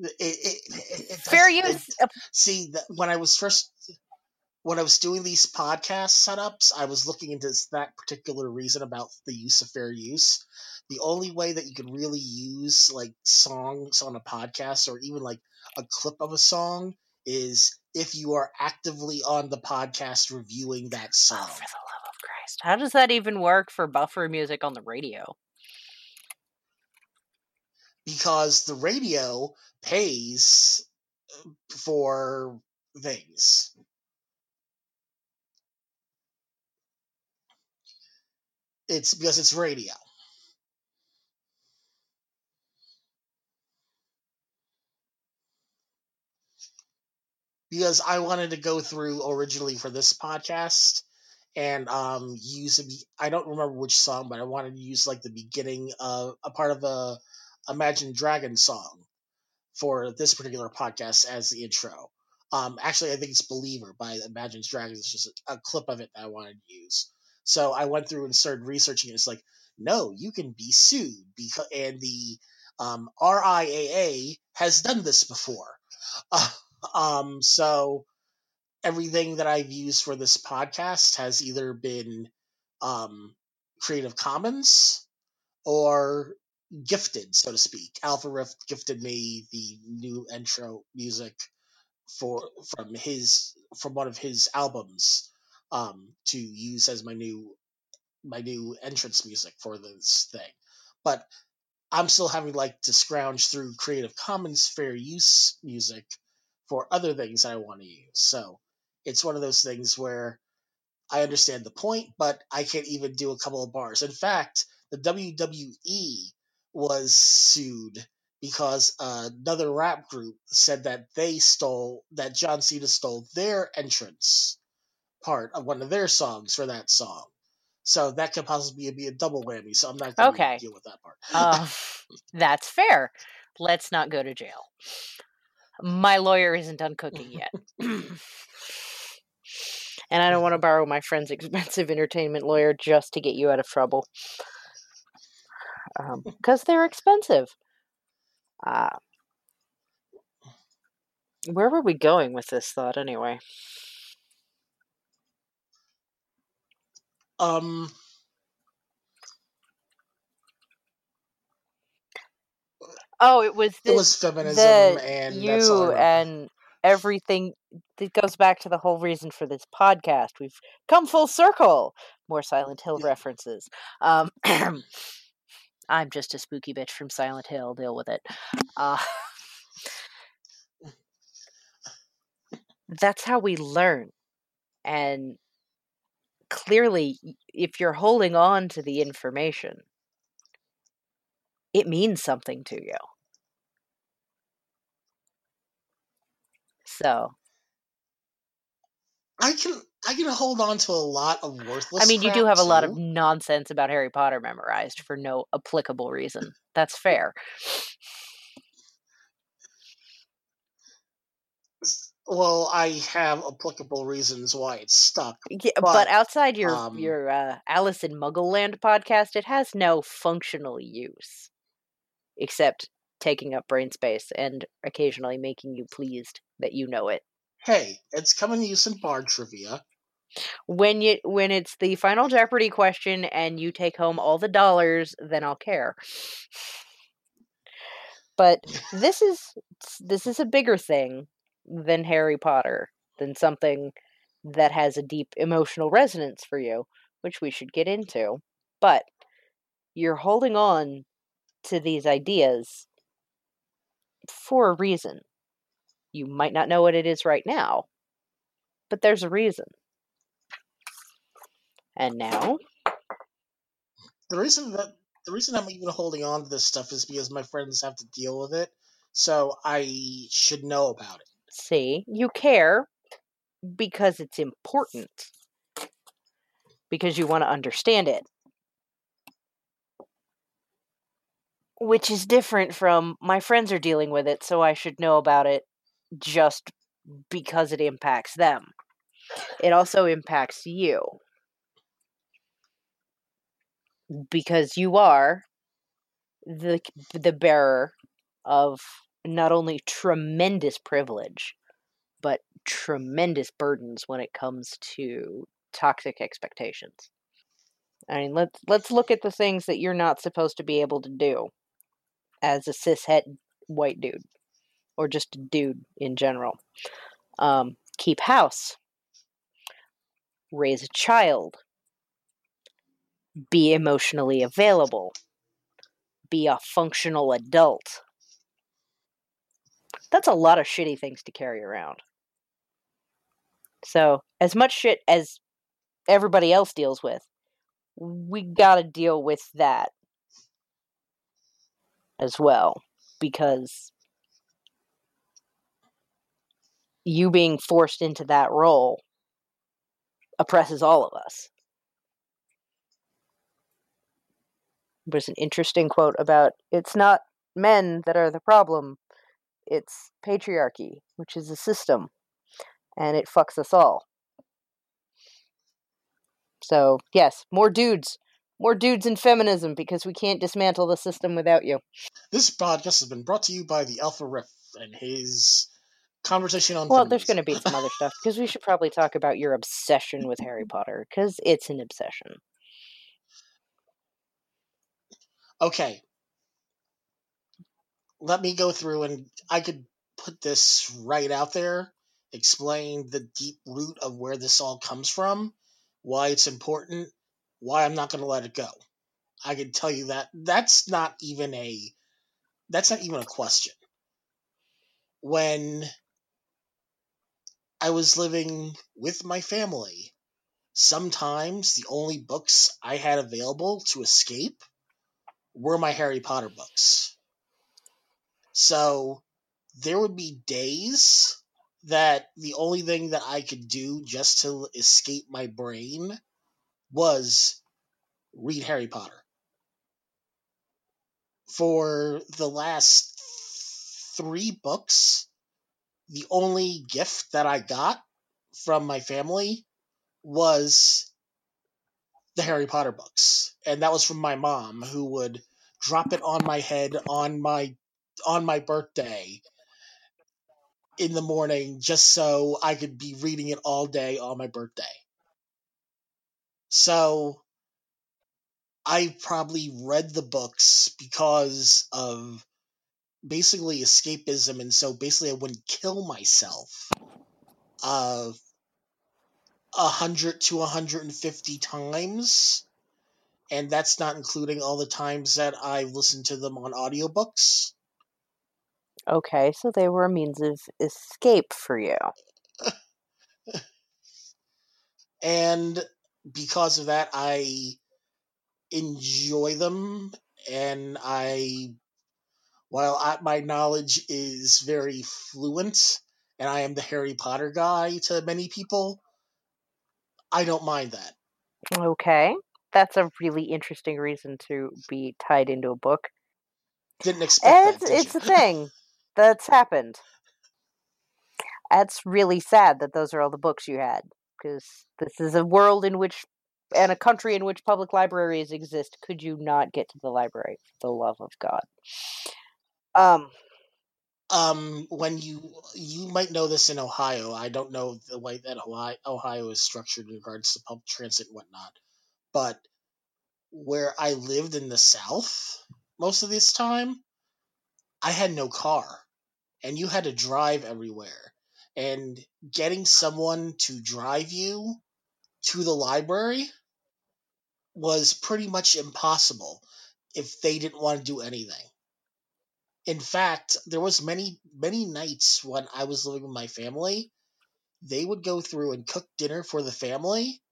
it, it, it, it Fair use. See, that when I was first when I was doing these podcast setups, I was looking into that particular reason about the use of fair use. The only way that you can really use like songs on a podcast or even like a clip of a song is if you are actively on the podcast reviewing that Oh, song. for the love of Christ. How does that even work for buffer music on the radio? because the radio pays uh, for things. It's because it's radio. Because I wanted to go through originally for this podcast and um use I don't remember which song, but I wanted to use like the beginning of a part of a Imagine Dragon song for this particular podcast as the intro. Um, actually, I think it's Believer by Imagine Dragons. It's just a, a clip of it that I wanted to use. So I went through and started researching it. It's like, no, you can be sued because, and the um, RIAA has done this before. <laughs> Uh, um, so everything that I've used for this podcast has either been um, Creative Commons or gifted, so to speak. Alpha Riff gifted me the new intro music for from his from one of his albums um, to use as my new my new entrance music for this thing. But I'm still having like to scrounge through Creative Commons fair use music for other things that I want to use. So it's one of those things where I understand the point, but I can't even do a couple of bars. In fact, the WWE was sued because another rap group said that they stole that John Cena stole their entrance part of one of their songs for that song. So that could possibly be a double whammy. So I'm not going to Okay. deal with that part. Uh, <laughs> that's fair. Let's not go to jail. My lawyer isn't done cooking yet. <laughs> and I don't want to <laughs> borrow my friend's <laughs> expensive entertainment lawyer just to get you out of trouble. Because they're expensive. Uh, where were we going with this thought anyway? Um, Oh, it was the, it was feminism and that's all I you and everything that goes back to the whole reason for this podcast. We've come full circle. More Silent Hill Yeah. references. Um, <clears throat> I'm just a spooky bitch from Silent Hill. Deal with it. Uh, that's how we learn. And clearly, if you're holding on to the information, it means something to you. So, I can I can hold on to a lot of worthless. I mean, you do have a lot of nonsense about Harry Potter memorized for no applicable reason. That's fair. Well, I have applicable reasons why it's stuck. Yeah, but, But, outside your um, your uh, Alice in Muggleland podcast, it has no functional use except taking up brain space and occasionally making you pleased that you know it. Hey, it's coming to use in bar trivia. When you when it's the final Jeopardy question and you take home all the dollars, then I'll care. But this is this is a bigger thing than Harry Potter, than something that has a deep emotional resonance for you, which we should get into. But you're holding on to these ideas for a reason. You might not know what it is right now, but there's a reason. And now, The reason that the reason I'm even holding on to this stuff is because my friends have to deal with it, so I should know about it. see, you care because it's important. Because you want to understand it. Which is different from my friends are dealing with it, so I should know about it just because it impacts them. It also impacts you. Because you are the the bearer of not only tremendous privilege, but tremendous burdens when it comes to toxic expectations. I mean, let's let's look at the things that you're not supposed to be able to do as a cishet white dude, or just a dude in general. Um, keep house, raise a child, be emotionally available, be a functional adult. That's a lot of shitty things to carry around. So, as much shit as everybody else deals with, we gotta deal with that as well. Because you being forced into that role oppresses all of us. There's an interesting quote about it's not men that are the problem, it's patriarchy, which is a system, and it fucks us all. So, yes, more dudes. More dudes in feminism because we can't dismantle the system without you. This podcast has been brought to you by the Alpha Riff and his conversation on Well, there's going to be some other stuff because we should probably talk about your obsession with Harry Potter because it's an obsession. okay let me go through and i could put this right out there explain the deep root of where this all comes from why it's important why i'm not going to let it go i can tell you that that's not even a that's not even a question when i was living with my family sometimes the only books i had available to escape were my Harry Potter books. So there would be days that the only thing that I could do just to escape my brain was read Harry Potter. For the last three books, the only gift that I got from my family was the Harry Potter books. And that was from my mom who would drop it on my head on my on my birthday in the morning just so I could be reading it all day on my birthday. So I probably read the books because of basically escapism and so basically I wouldn't kill myself uh a hundred to a hundred and fifty times and that's not including all the times that I listened to them on audiobooks. Okay, so they were a means of escape for you. <laughs> And because of that, I enjoy them. And I, while I, my knowledge is very fluent, and I am the Harry Potter guy to many people, I don't mind that. Okay, that's a really interesting reason to be tied into a book. Didn't expect It's that. It's you? a <laughs> thing that's happened. That's really sad that those are all the books you had because this is a world in which and a country in which public libraries exist. Could you not get to the library for the love of God? Um, um when you you might know this in ohio i don't know the way that ohio, ohio is structured in regards to public transit and whatnot but where i lived in the south most of this time i had no car and you had to drive everywhere and getting someone to drive you to the library was pretty much impossible if they didn't want to do anything in fact, there was many many nights when I was living with my family, they would go through and cook dinner for the family,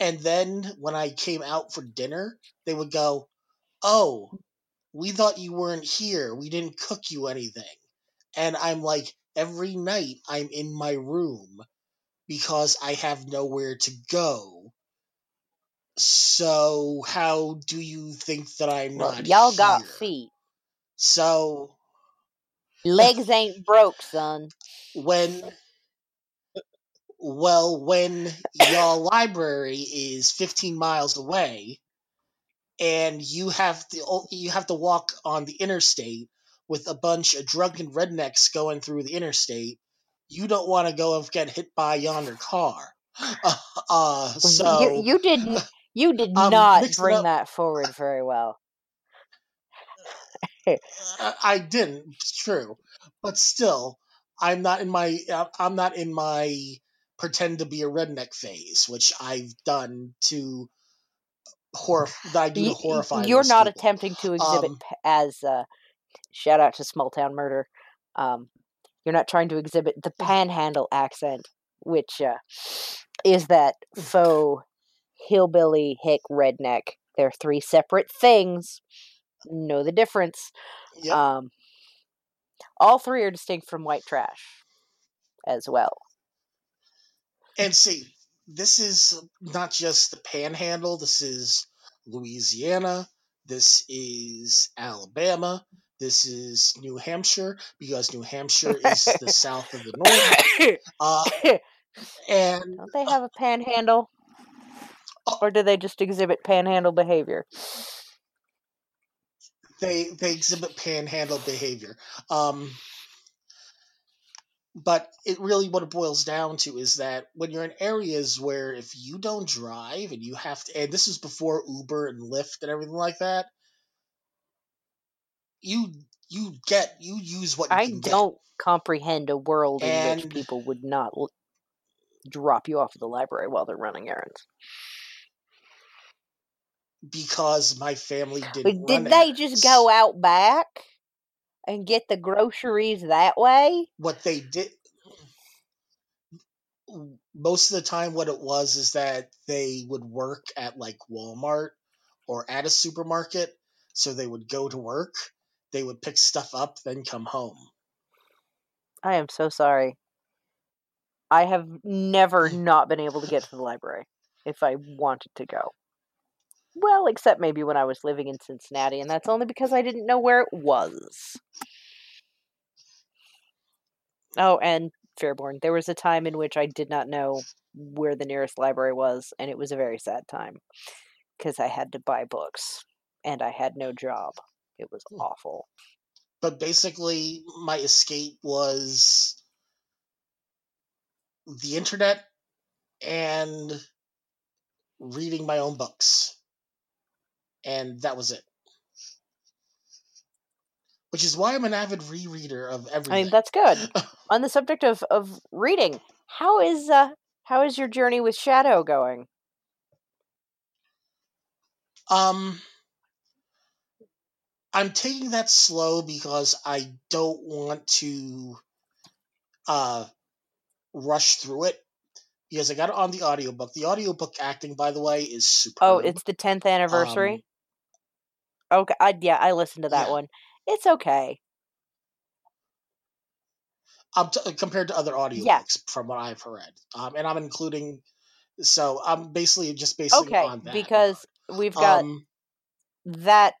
and then when I came out for dinner, they would go, "Oh, we thought you weren't here. We didn't cook you anything." And I'm like, every night I'm in my room because I have nowhere to go. So how do you think that I'm well, not y'all got feet. So Legs ain't broke, son. when well when your library is 15 miles away and you have to oh, you have to walk on the interstate with a bunch of drunken rednecks going through the interstate you don't want to go and get hit by yonder car. <laughs> Uh, uh, so you, you didn't. <laughs> You did Um, not bring up. that forward very well. <laughs> I, didn't. It's true, but still, I'm not in my. uh, I'm not in my pretend to be a redneck phase, which I've done to horror. I do to Y- y- horrify. You're not people. attempting to exhibit Um, as uh, shout out to Small Town Murder. Um, you're not trying to exhibit the Panhandle accent, which uh, is that faux hillbilly hick redneck. They're three separate things. Know the difference. Yep. Um, all three are distinct from white trash, as well. And see, this is not just the panhandle, this is Louisiana, this is Alabama, this is New Hampshire, because New Hampshire is the <laughs> south of the north. Uh, and Don't they have a panhandle? Oh. Or do they just exhibit panhandle behavior? they they exhibit panhandle behavior. Um, but it really what it boils down to is that when you're in areas where if you don't drive and you have to, and this is before Uber and Lyft and everything like that, you you get you use what you I don't comprehend a world in which people would not l- drop you off at the library while they're running errands. because my family didn't. Did run they just go out back and get the groceries that way? What they did. Most of the time, what it was is that they would work at like Walmart or at a supermarket. So they would go to work, they would pick stuff up, then come home. I am so sorry. I have never <laughs> not been able to get to the library if I wanted to go. Well, except maybe when I was living in Cincinnati, and that's only because I didn't know where it was. Oh, and Fairborn. There was a time in which I did not know where the nearest library was, and it was a very sad time because I had to buy books and I had no job. It was Hmm. awful. But basically, my escape was the internet and reading my own books. And that was it. Which is why I'm an avid rereader of everything. I mean, that's good. <laughs> On the subject of, of reading, how is uh how is your journey with Shadow going? Um, I'm taking that slow because I don't want to uh rush through it because I got it on the audiobook. The audiobook acting, by the way, is superb. Oh, it's the tenth anniversary. okay, I, yeah, I listened to that yeah. one. It's okay. um, t- compared to other audiobooks Yeah. from what I've heard. Um, and I'm including, so I'm basically just basing Okay, on that. because we've got um, that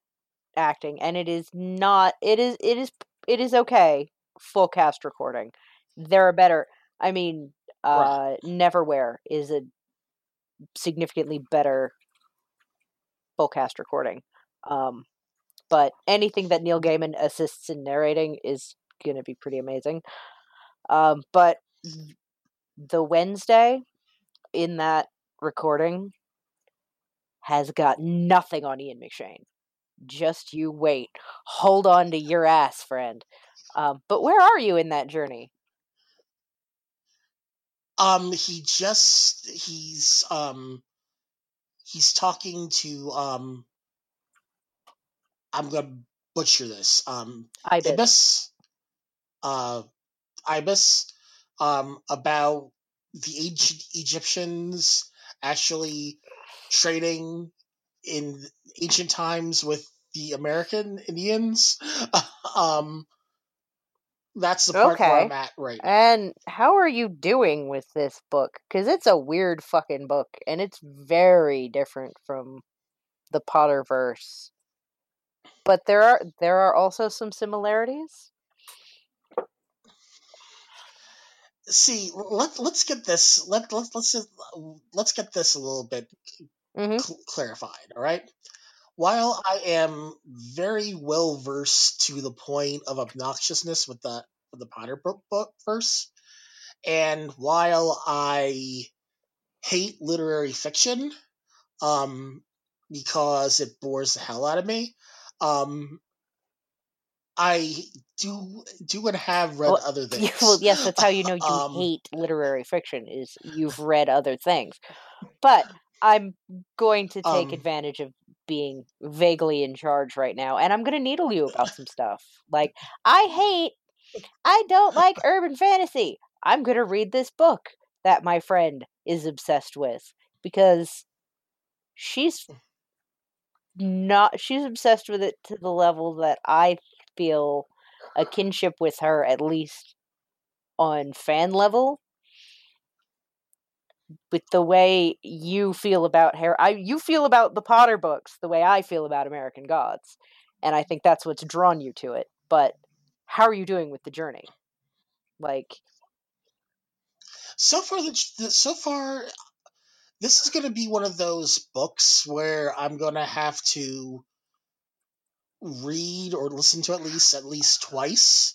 acting, and it is not. It is. It is. It is okay. Full cast recording. There are better. I mean, uh, Neverwhere is a significantly better full cast recording. Um, but anything that Neil Gaiman assists in narrating is going to be pretty amazing. Um, but the Wednesday in that recording has got nothing on Ian McShane. Just you wait. Hold on to your ass, friend. Um, but where are you in that journey? um, he just he's um he's talking to um I'm gonna butcher this um I bet. Ibis uh Ibis um about the ancient Egyptians actually trading in ancient times with the American Indians. <laughs> um, that's the part where I'm at right now. And how are you doing with this book? Because it's a weird fucking book, and it's very different from the Potterverse. But there are there are also some similarities. See, let let's get this let let let's let's get this a little bit hmm cl- clarified. All right. While I am very well versed to the point of obnoxiousness with the with the Potter book, book verse, And while I hate literary fiction, um, because it bores the hell out of me, um, I do do and have read Well, other <laughs> things. well, yes, that's how you know you Um, hate literary fiction is you've read other things. But I'm going to take Um, advantage of being vaguely in charge right now, and I'm going to needle you about some stuff. Like, I hate, I don't like urban fantasy. I'm going to read this book that my friend is obsessed with because she's mm. not, she's obsessed with it to the level that I feel a kinship with her, at least on fan level with the way you feel about Harry. I you feel about the Potter books the way I feel about American Gods, and I think that's what's drawn you to it. But how are you doing with the journey? Like, so far, the, so far, this is going to be one of those books where I'm going to have to read or listen to at least at least twice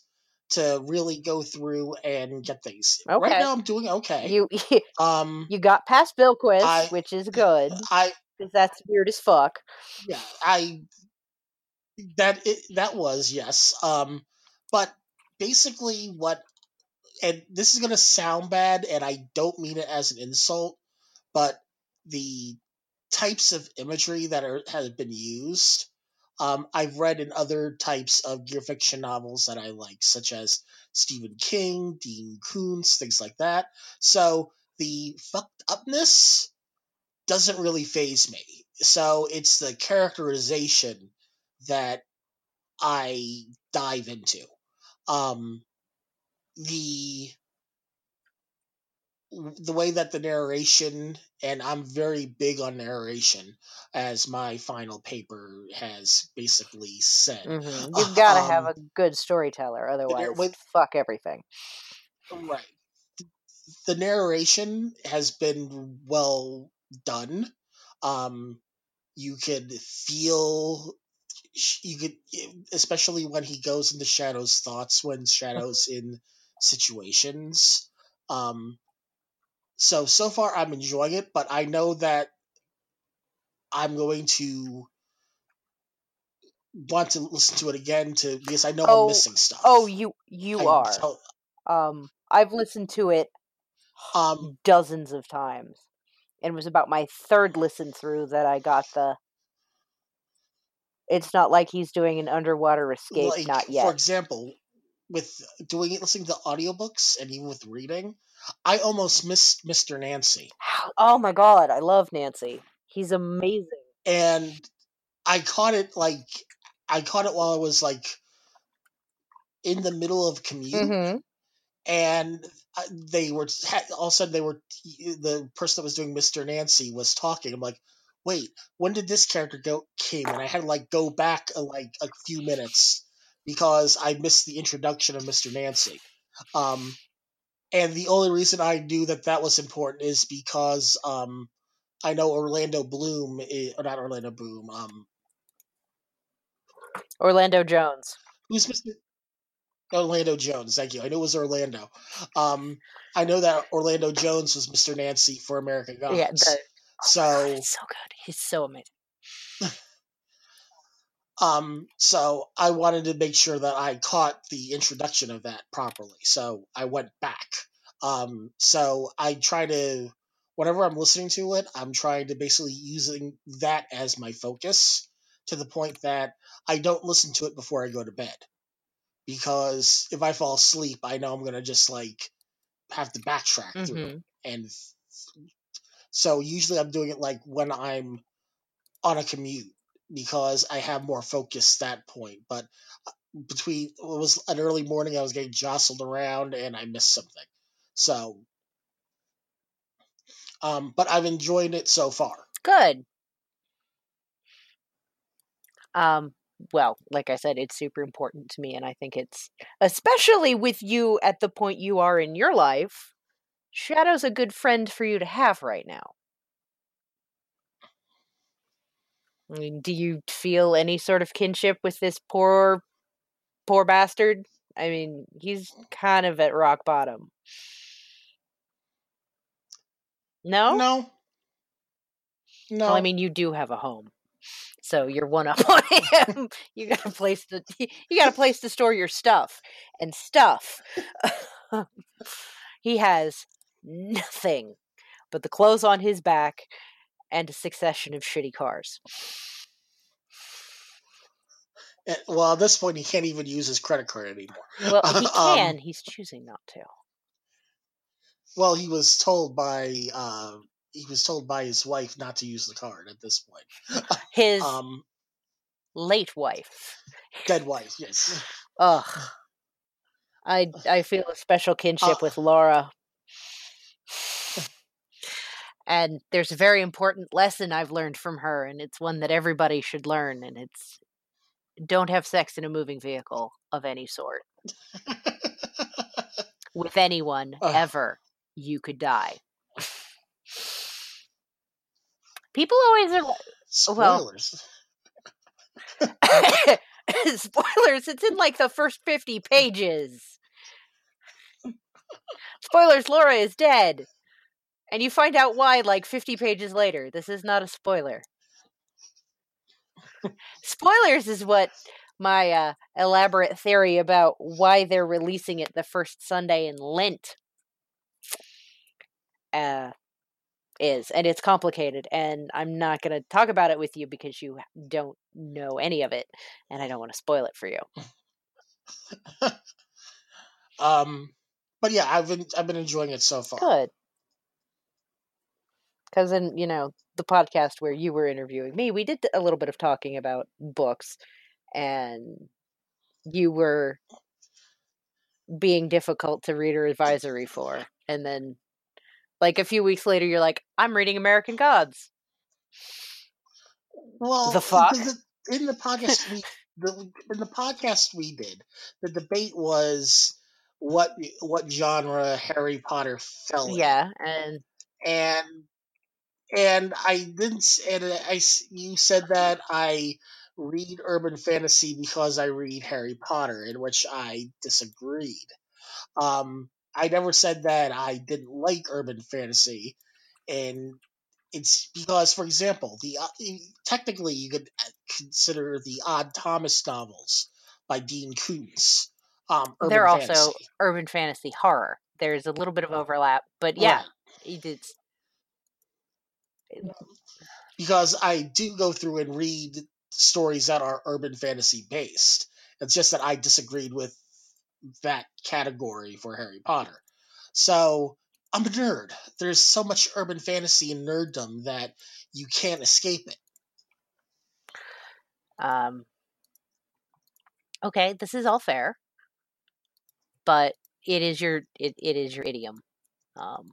to really go through and get things. Right now, I'm doing okay. you <laughs> um, you got past Bilquis, I- which is good <laughs> I because that's weird as fuck. yeah, I that it, that was yes. Um, but basically, what and this is gonna sound bad, and I don't mean it as an insult, but the types of imagery that are have been used. Um, I've read in other types of gear fiction novels that I like, such as Stephen King, Dean Koontz, things like that. So the fucked upness doesn't really phase me. So it's the characterization that I dive into. Um, the the way that the narration and I'm very big on narration as my final paper has basically said. hmm You've got to have Um, a good storyteller, otherwise, with- fuck everything. Right. The narration has been well done. Um, you could feel, you could, especially when he goes into Shadow's thoughts when Shadow's in situations. Um, so so far I'm enjoying it, but I know that I'm going to want to listen to it again to because I know Oh, I'm missing stuff. Oh, you you I are. tell- Um, I've listened to it um, dozens of times. And it was about my third listen through that I got the. It's not like he's doing an underwater escape, like not yet. for example with doing it listening to audiobooks and even with reading i almost missed mr nancy Oh my god, I love Nancy. He's amazing. and i caught it like i caught it while i was like in the middle of commute Mm-hmm. and they were all of a sudden they were the person that was doing mr nancy was talking i'm like wait when did this character go came and i had to like go back a, like a few minutes because i missed the introduction of mr nancy um and the only reason i knew that that was important is because um i know orlando bloom i or not orlando bloom um Orlando Jones. who's mr Orlando Jones, thank you. I knew it was Orlando. Um, I know that Orlando Jones was Mr. Nancy for American Gods. Yeah, the, so it's so good. He's so amazing. Um so I wanted to make sure that I caught the introduction of that properly. So I went back. Um so I try to whenever I'm listening to it, I'm trying to basically using that as my focus to the point that I don't listen to it before I go to bed. Because if I fall asleep, I know I'm going to just like have to backtrack through it. Mhm. and so usually I'm doing it like when I'm on a commute because I have more focus that point. But uh, between it was an early morning, I was getting jostled around and I missed something. So, um, but I've enjoyed it so far. Good. Um, well, like I said, it's super important to me, and I think it's especially with you at the point you are in your life. Shadow's a good friend for you to have right now. I mean, do you feel any sort of kinship with this poor, poor bastard? I mean, he's kind of at rock bottom. No? No. No. Well, I mean, you do have a home. So you're one up <laughs> on him. you got a place to you got a place to store your stuff. And stuff. <laughs> he has nothing but the clothes on his back and a succession of shitty cars. Eh, well, at this point, he can't even use his credit card anymore. Well, he <laughs> Um, can. He's choosing not to. Well, he was told by uh, he was told by his wife not to use the card at this point. <laughs> His Um, late wife. dead wife, yes. Ugh. I <sighs> I feel a special kinship Uh, with Laura. And there's a very important lesson I've learned from her, and it's one that everybody should learn, and it's don't have sex in a moving vehicle of any sort <laughs> with anyone Ugh. ever. You could die. People always are Well- Spoilers. <laughs> Spoilers, it's in like the first 50 pages. Spoilers, Laura is dead. And you find out why like 50 pages later. This is not a spoiler. Spoilers is what my uh, elaborate theory about why they're releasing it the first Sunday in Lent uh, is. And it's complicated. And I'm not going to talk about it with you because you don't know any of it. And I don't want to spoil it for you. <laughs> Um, but yeah, I've been I've been enjoying it so far. Good. Because in, you know, the podcast where you were interviewing me, we did a little bit of talking about books and you were being difficult to reader advisory for. And then, like, a few weeks later, you're like, I'm reading American Gods. Well, The fuck? in the podcast we <laughs> the in the podcast we did, the debate was what what genre Harry Potter fell in. Yeah. And and and I didn't and I, you said that I read urban fantasy because I read Harry Potter, in which I disagreed. Um, I never said that I didn't like urban fantasy, and it's because, for example, the uh, technically you could uh, consider the Odd Thomas novels by Dean Koontz. Um, urban they're also fantasy. urban fantasy horror. There's a little bit of overlap, but yeah, Right. did. Because I do go through and read stories that are urban fantasy based. It's just that I disagreed with that category for Harry Potter. So I'm a nerd. There's so much urban fantasy and nerddom that you can't escape it. Um, okay, this is all fair, but it is your it, it is your idiom. Um,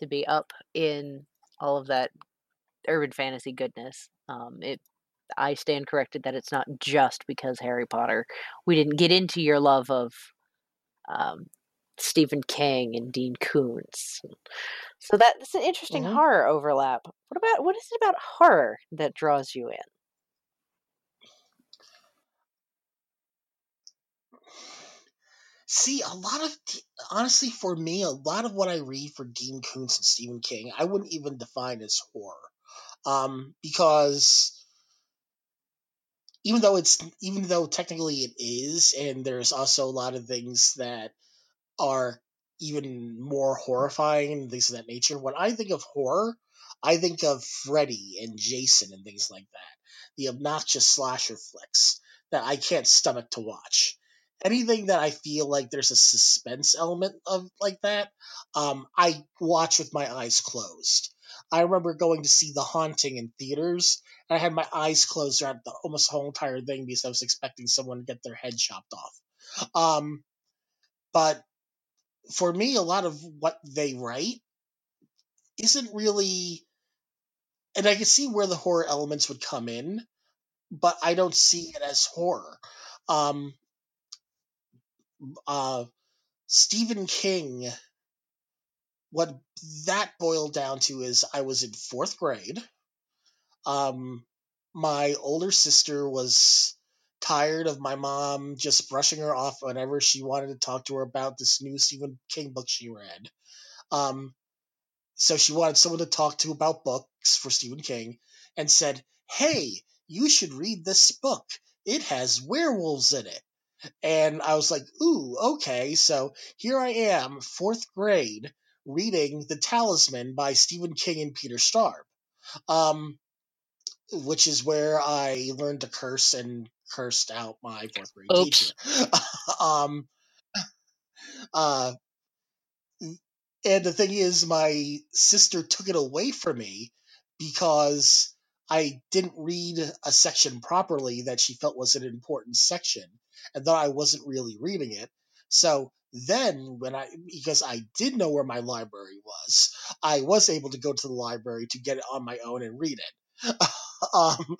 to be up in all of that urban fantasy goodness. Um, it I stand corrected that it's not just because Harry Potter. We didn't get into your love of um, Stephen King and Dean Koontz. So that, that's an interesting Mhm. horror overlap. What about what is it about horror that draws you in? See, a lot of honestly, for me, a lot of what I read for Dean Koontz and Stephen King, I wouldn't even define as horror, um, because even though it's even though technically it is, and there's also a lot of things that are even more horrifying and things of that nature. When I think of horror, I think of Freddy and Jason and things like that, the obnoxious slasher flicks that I can't stomach to watch anything that I feel like there's a suspense element of like that, um, I watch with my eyes closed. I remember going to see The Haunting in theaters, and I had my eyes closed throughout the almost whole entire thing because I was expecting someone to get their head chopped off. Um, but for me, a lot of what they write isn't really, and I can see where the horror elements would come in, but I don't see it as horror. Um, uh, Stephen King, what that boiled down to is I was in fourth grade. Um, my older sister was tired of my mom just brushing her off whenever she wanted to talk to her about this new Stephen King book she read. Um, so she wanted someone to talk to about books for Stephen King and said, Hey, you should read this book. It has werewolves in it. And I was like, Ooh, okay. So here I am, fourth grade, reading The Talisman by Stephen King and Peter Straub. Um, which is where I learned to curse and cursed out my fourth grade Oops. teacher. <laughs> um, uh, and the thing is, my sister took it away from me because I didn't read a section properly that she felt was an important section, and thought I wasn't really reading it. So then, when I because I did know where my library was, I was able to go to the library to get it on my own and read it. <laughs> um,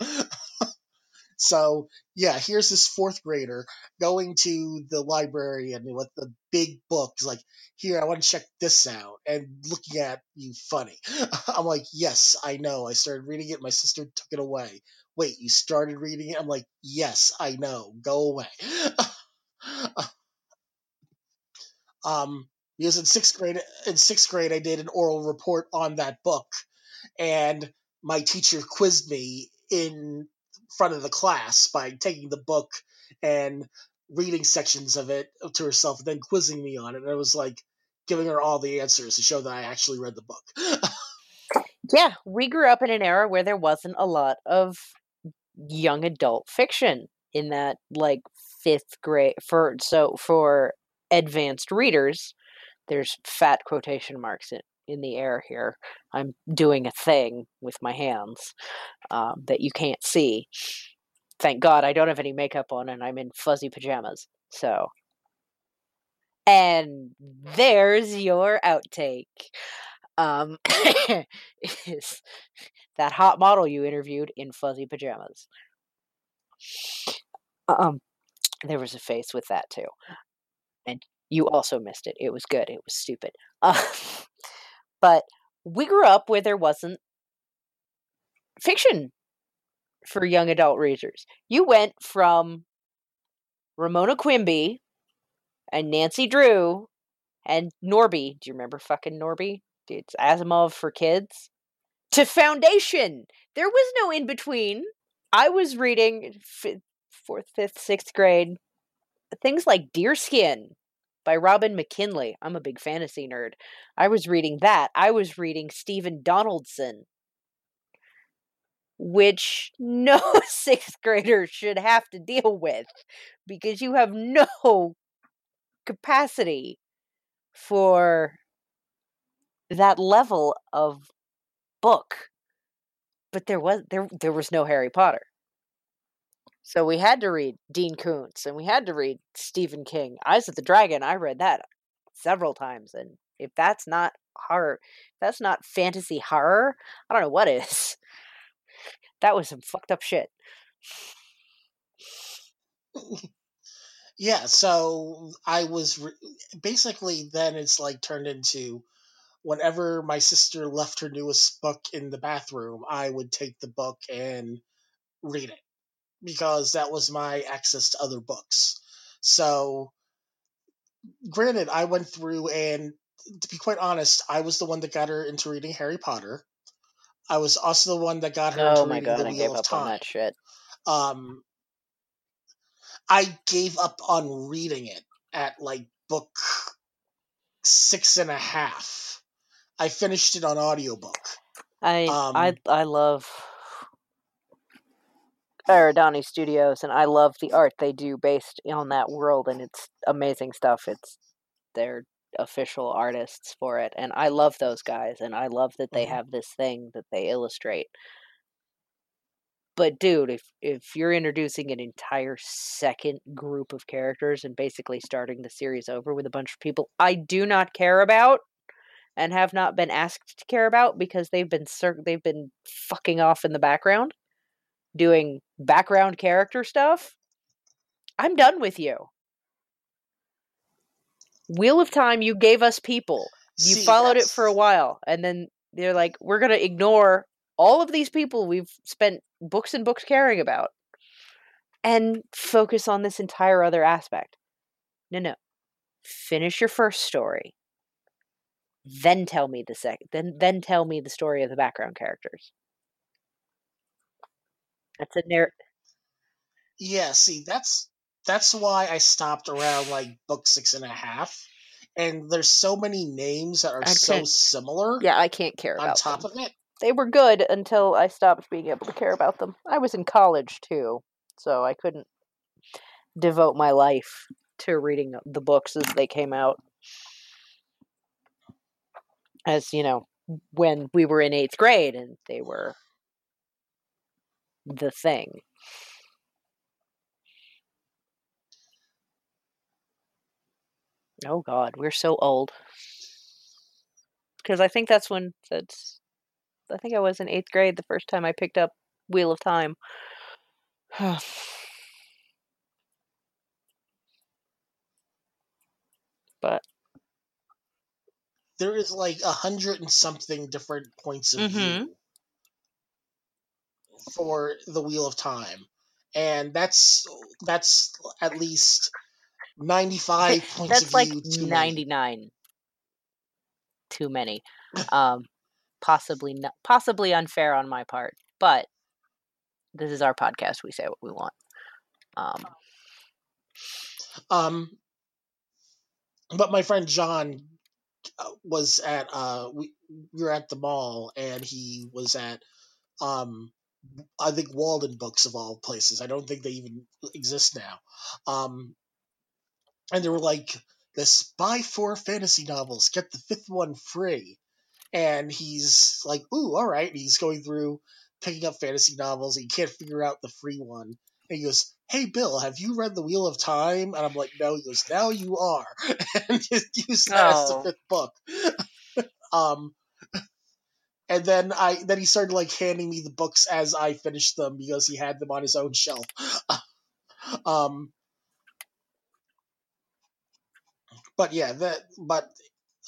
<laughs> so yeah, here's this fourth grader going to the library and with the big book, like, "Here, I want to check this out," and looking at you funny. <laughs> I'm like, "Yes, I know. I started reading it. My sister took it away." Wait, you started reading it? I'm like, "Yes, I know. Go away." <laughs> um, because in sixth grade, in sixth grade, I did an oral report on that book, and my teacher quizzed me in front of the class by taking the book and reading sections of it to herself and then quizzing me on it. And I was like giving her all the answers to show that I actually read the book. <laughs> yeah, we grew up in an era where there wasn't a lot of young adult fiction in that like fifth grade for so for advanced readers there's fat quotation marks in, in the air here. I'm doing a thing with my hands um, that you can't see. Thank god i don't have any makeup on and i'm in fuzzy pajamas so. And there's your outtake um <laughs> is that hot model you interviewed in fuzzy pajamas. Um there was a face with that too. And you also missed it. It was good. It was stupid. Uh, <laughs> but we grew up where there wasn't fiction for young adult readers. You went from ramona quimby and nancy drew and norby. Do you remember fucking norby it's asimov for kids to foundation. There was no in between. I was reading f- fourth fifth sixth grade things like deerskin by robin mckinley. I'm a big fantasy nerd. I was reading that. I was reading stephen donaldson. Which <laughs> no sixth grader should have to deal with because you have no capacity for that level of book but there was there there was no harry potter. So we had to read dean koontz and we had to read stephen king. Eyes of the dragon i read that several times and if that's not horror that's not fantasy horror i don't know what is. <laughs> That was some fucked up shit. <laughs> Yeah, so I was re- basically then it's like turned into whenever my sister left her newest book in the bathroom, I would take the book and read it because that was my access to other books. So, granted, I went through and to be quite honest, I was the one that got her into reading Harry Potter. I was also the one that got her oh into my reading god The i Wheel gave of up on Time. that shit Um, I gave up on reading it at like book six and a half. I finished it on audiobook. I I Um, I love Aradani Studios, and I love the art they do based on that world, and it's amazing stuff. It's they're official artists for it, and I love those guys, and I love that they Mhm. have this thing that they illustrate. But dude, if if you're introducing an entire second group of characters and basically starting the series over with a bunch of people I do not care about and have not been asked to care about because they've been cir- they've been fucking off in the background doing background character stuff, I'm done with you. Wheel of Time, you gave us people. You see, followed it for a while, and then they're like, we're going to ignore all of these people we've spent books and books caring about. and focus on this entire other aspect. No, no. Finish your first story. Then tell me the second. Then then tell me the story of the background characters. That's a narr. Yeah, see, that's that's why I stopped around like book six and a half. And there's so many names that are so similar Yeah, I can't care on about top them. of it. They were good until I stopped being able to care about them. I was in college too, so I couldn't devote my life to reading the books as they came out. As you know, when we were in eighth grade and they were the thing. Oh God, we're so old. Because I think that's when that's. I think I was in eighth grade the first time I picked up Wheel of Time. <sighs> but There is like a hundred and something different points of Mhm. view for the Wheel of Time. And that's that's at least ninety five points that's of like view too many. 99 too many um possibly not, possibly unfair on my part but this is our podcast we say what we want um Um, but my friend John was at uh we, were at the mall and he was at um I think Walden Books of all places. I don't think they even exist now. Um, and they were like, "This buy four fantasy novels, get the fifth one free." And he's like, "Ooh, all right." And he's going through picking up fantasy novels. He can't figure out the free one. And he goes, "Hey, Bill, have you read The Wheel of Time?" And I'm like, "No." He goes, "Now you are," <laughs> and just use that as the Oh. fifth book. <laughs> um, and then I then he started like handing me the books as I finished them because he had them on his own shelf. <laughs> um, but yeah, that but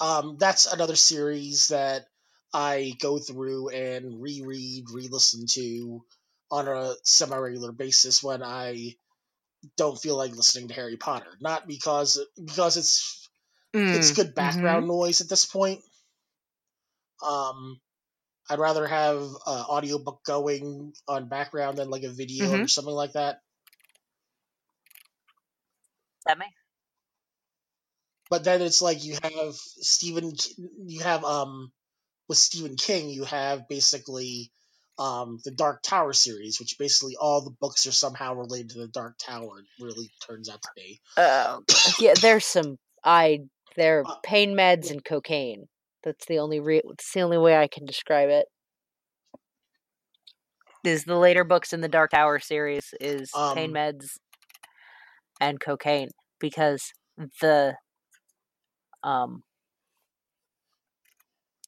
um, that's another series that I go through and reread, re-listen to on a semi-regular basis when I don't feel like listening to Harry Potter. Not because because it's it's mm, good mhm. background noise at this point. Um, I'd rather have an audiobook going on background than like a video Mhm. or something like that. that me But then it's like you have Stephen, you have um with Stephen King, you have basically um the Dark Tower series, which basically all the books are somehow related to the Dark Tower. It really turns out to be. uh, <coughs> yeah there's some i they're Uh, pain meds and cocaine that's the only re- it's the only way i can describe it is the later books in the dark tower series is pain Um, meds and cocaine because the um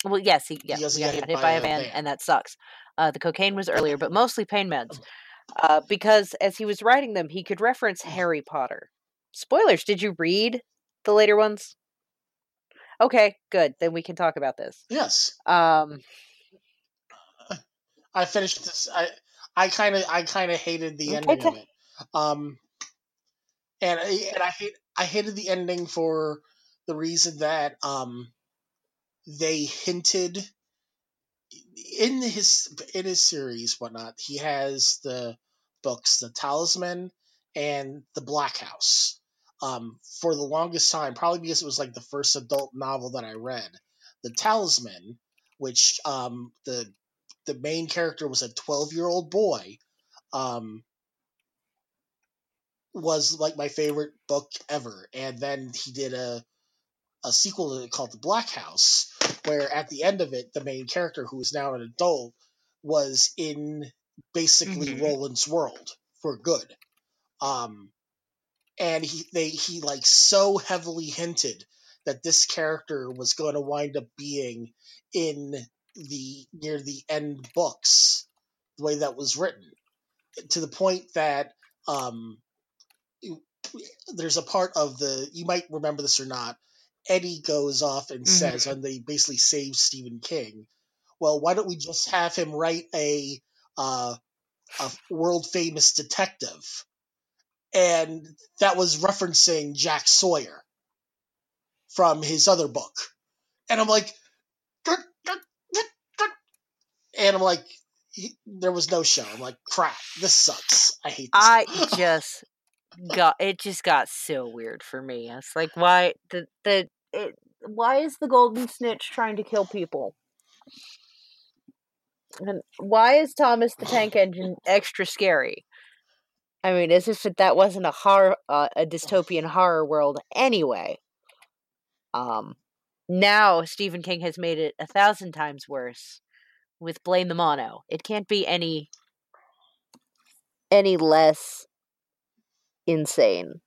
well yes he, yeah he got got hit, hit by by a van van. and that sucks. Uh the cocaine was earlier but mostly pain meds. Uh because as he was writing them he could reference harry potter. Spoilers did you read the later ones? Okay good then we can talk about this. Yes, um <laughs> I finished this. I I kind of I kind of hated the Okay, ending of it. Um, and I, and I hate I hated the ending for the reason that um they hinted in his in his series whatnot he has the books the talisman and the black house um for the longest time probably because it was like the first adult novel that i read. The talisman which um the the main character was a 12 year old boy um was like my favorite book ever. And then he did a a sequel to it called The Black House, where at the end of it, the main character, who is now an adult, was in basically Mhm. Roland's world for good. Um, and he they he like so heavily hinted that this character was going to wind up being in the near the end books, the way that was written, to the point that um, there's a part of the you might remember this or not. Eddie goes off and says, and they basically save Stephen King. Well, why don't we just have him write a uh, a world famous detective and that was referencing Jack Sawyer from his other book. And I'm like, and I'm like, there was no show. I'm like, crap, this sucks. I hate this. I <laughs> just got it. Just got so weird for me. It's like, why the the it, why is the golden snitch trying to kill people? And why is Thomas the <sighs> Tank Engine extra scary? I mean, as if that wasn't a horror, uh, a dystopian horror world anyway. Um, now Stephen King has made it a thousand times worse with Blaine the Mono. It can't be any any less insane.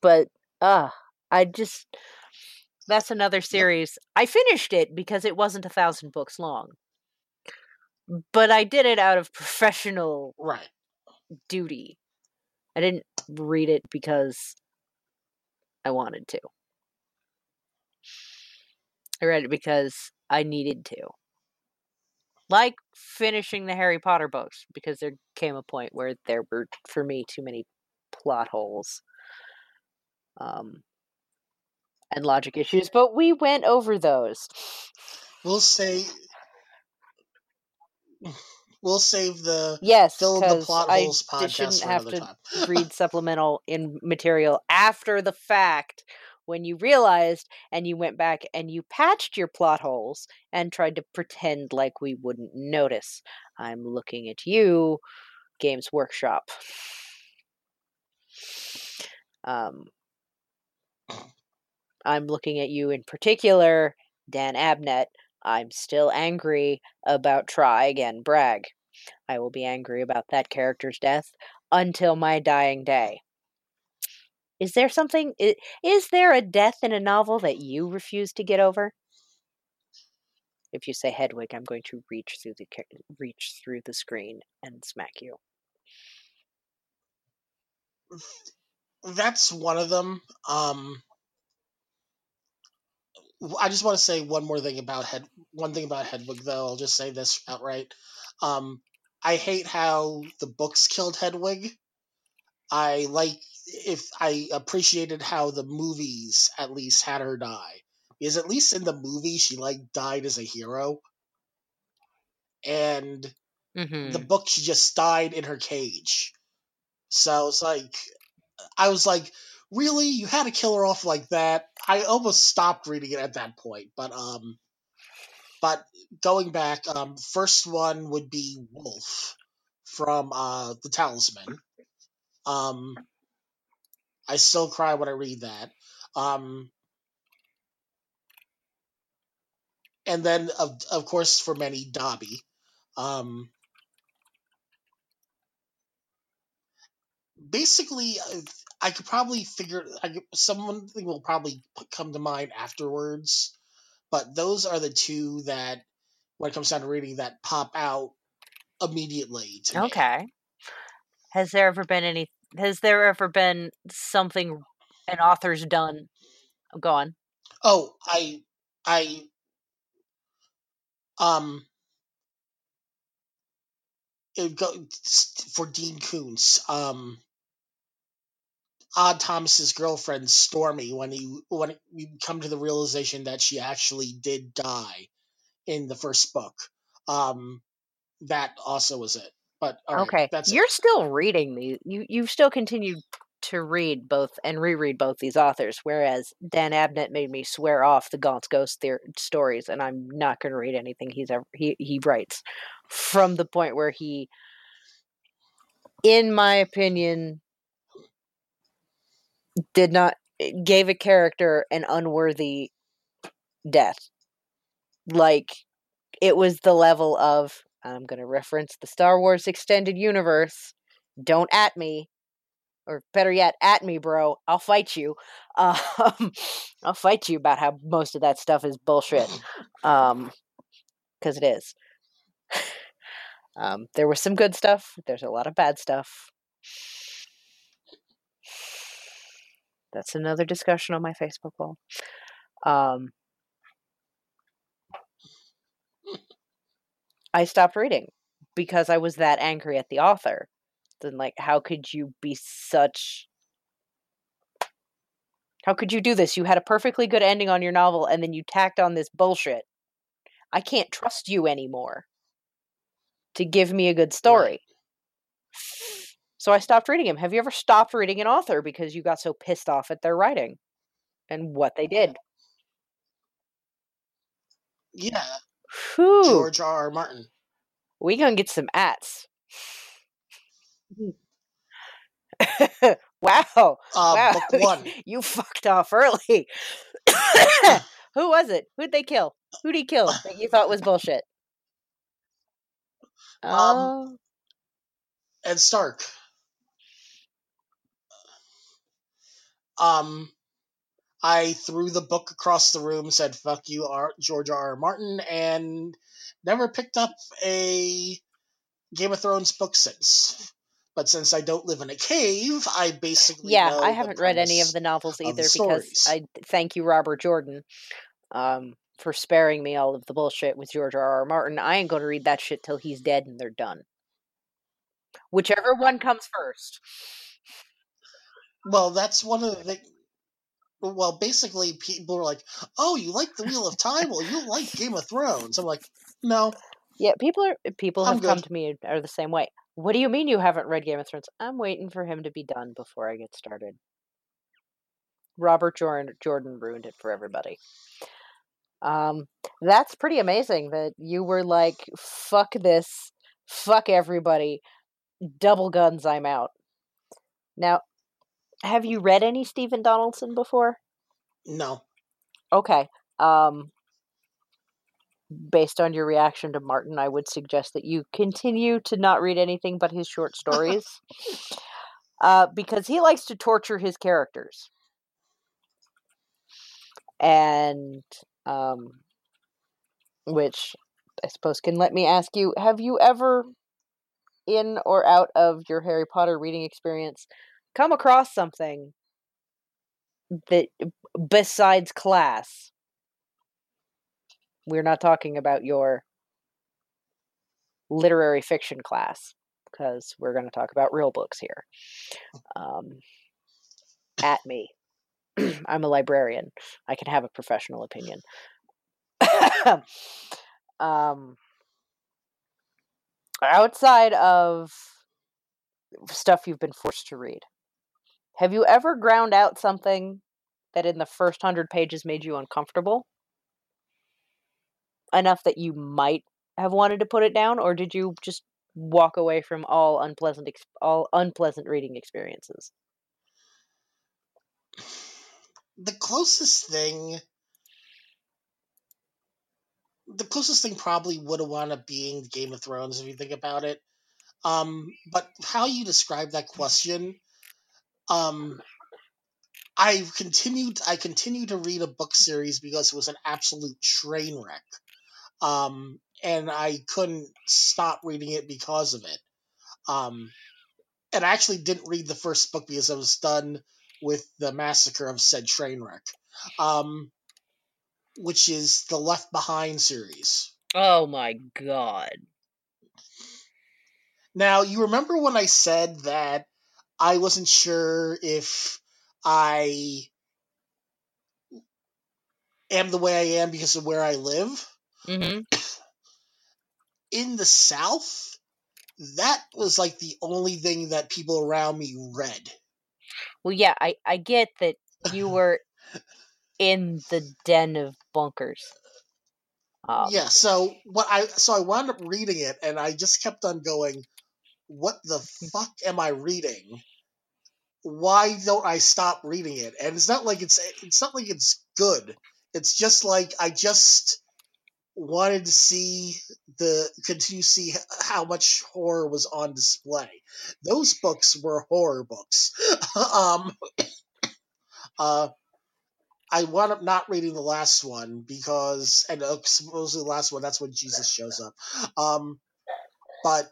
But uh I just that's another series. I finished it because it wasn't a thousand books long. But I did it out of professional right duty. I didn't read it because I wanted to. I read it because I needed to. Like finishing the Harry Potter books, because there came a point where there were, for me, too many plot holes um, and logic issues, but we went over those. We'll say. We'll save the yes, fill the plot I holes podcast shouldn't for have to time. <laughs> read supplemental in material after the fact when you realized and you went back and you patched your plot holes and tried to pretend like we wouldn't notice. I'm looking at you, Games Workshop. Um, I'm looking at you in particular, Dan Abnett. I'm still angry about Try Again Bragg. I will be angry about that character's death until my dying day. Is there something? i- Is there a death in a novel that you refuse to get over? If you say Hedwig, I'm going to reach through the reach through the screen and smack you. That's one of them. Um, I just want to say one more thing about Head. One thing about Hedwig, though. I'll just say this outright. Um, I hate how the books killed Hedwig. I like if I appreciated how the movies at least had her die. Because at least in the movie she like died as a hero. And Mm-hmm. the book she just died in her cage. So it's like I was like, really? You had to kill her off like that? I almost stopped reading it at that point, but um but going back, um first one would be Wolf from uh the Talisman. Um I still cry when I read that. Um and then of of course for many Dobby. Um basically uh, I could probably figure I could, something will probably come to mind afterwards, but those are the two that when it comes down to reading that pop out immediately to me. Okay. Has there ever been any? Has there ever been something an author's done? oh, Go on. Oh, I I um it go for Dean Koontz. Um Odd Thomas's girlfriend Stormy when he when you come to the realization that she actually did die in the first book. Um that also was it. But right, okay, that's you're still reading these. You you've still continued to read both and reread both these authors, whereas Dan Abnett made me swear off the Gaunt's Ghost theor- stories, and I'm not going to read anything he's ever he he writes from the point where he, in my opinion, did not eh, gave a character an unworthy death. Like it was the level of I'm going to reference the Star Wars extended universe. Don't at me, or better yet, at me, bro. I'll fight you. <laughs> Um, I'll fight you about how most of that stuff is bullshit. <laughs> Um, because it is. <sighs> um, there was some good stuff. There's a lot of bad stuff. <sighs> That's another discussion on my Facebook wall. Um, I stopped reading because I was that angry at the author. Then, like how could you be such how could you do this? You had a perfectly good ending on your novel and then you tacked on this bullshit. I can't trust you anymore to give me a good story. So I stopped reading him. Have you ever stopped reading an author because you got so pissed off at their writing and what they did? Yeah, Whew. George R. R. Martin. We gonna get some ats. <laughs> wow. Uh, wow. Book <laughs> one. you fucked off early. <coughs> <coughs> Who was it? Who'd they kill? Who'd he kill that you thought was bullshit? Um, Oh, Ned Stark. Um, I threw the book across the room, said "fuck you, R- George R. R. Martin," and never picked up a Game of Thrones book since. But since I don't live in a cave, I basically yeah. I haven't read any of the novels of the either because. I thank you, Robert Jordan, um, for sparing me all of the bullshit with George R. R. Martin. I ain't gonna read that shit till he's dead and they're done. Whichever one comes first. Well, that's one of the things. Well, basically, people are like, "Oh, you like the Wheel of Time? Well, you like Game of Thrones." I'm like, "No, Yeah, people are people I'm have come to me are the same way. What do you mean you haven't read Game of Thrones? I'm waiting for him to be done before I get started. Robert Jordan Jordan ruined it for everybody. Um, that's pretty amazing that you were like, "Fuck this, fuck everybody, double guns, I'm out." Now, have you read any Stephen Donaldson before? no." Okay. Um, based on your reaction to Martin, I would suggest that you continue to not read anything but his short stories. uh, because he likes to torture his characters. And, um, which I suppose can let me ask you have you ever, in or out of your Harry Potter reading experience, come across something that, besides class, we're not talking about your literary fiction class because we're going to talk about real books here. Um, at me. <clears throat> I'm a librarian. I can have a professional opinion. <coughs> um, outside of stuff you've been forced to read, have you ever ground out something that in the first hundred pages made you uncomfortable? enough that you might have wanted to put it down, or did you just walk away from all unpleasant ex- all unpleasant reading experiences? The closest thing, the closest thing probably would have wound up being Game of Thrones if you think about it. Um, but how you describe that question, um, I continued. I continued to read a book series because it was an absolute train wreck. um, and I couldn't stop reading it because of it. Um, and I actually didn't read the first book because I was done with the massacre of said train wreck, um, which is the Left Behind series. Oh my god. Now, you remember when I said that I wasn't sure if I am the way I am because of where I live? Mm-hmm. in the South, that was like the only thing that people around me read. Well, yeah, I I get that you <laughs> were in the den of bunkers. Um, yeah, so what I so I wound up reading it and I just kept on going, what the fuck am I reading? Why don't I stop reading it? And it's not like it's it's not like it's good. It's just like I just wanted to see the continue to see how much horror was on display. Those books were horror books. <laughs> um, <coughs> uh, I wound up not reading the last one because, and uh, supposedly the last one, that's when Jesus shows up. Um, but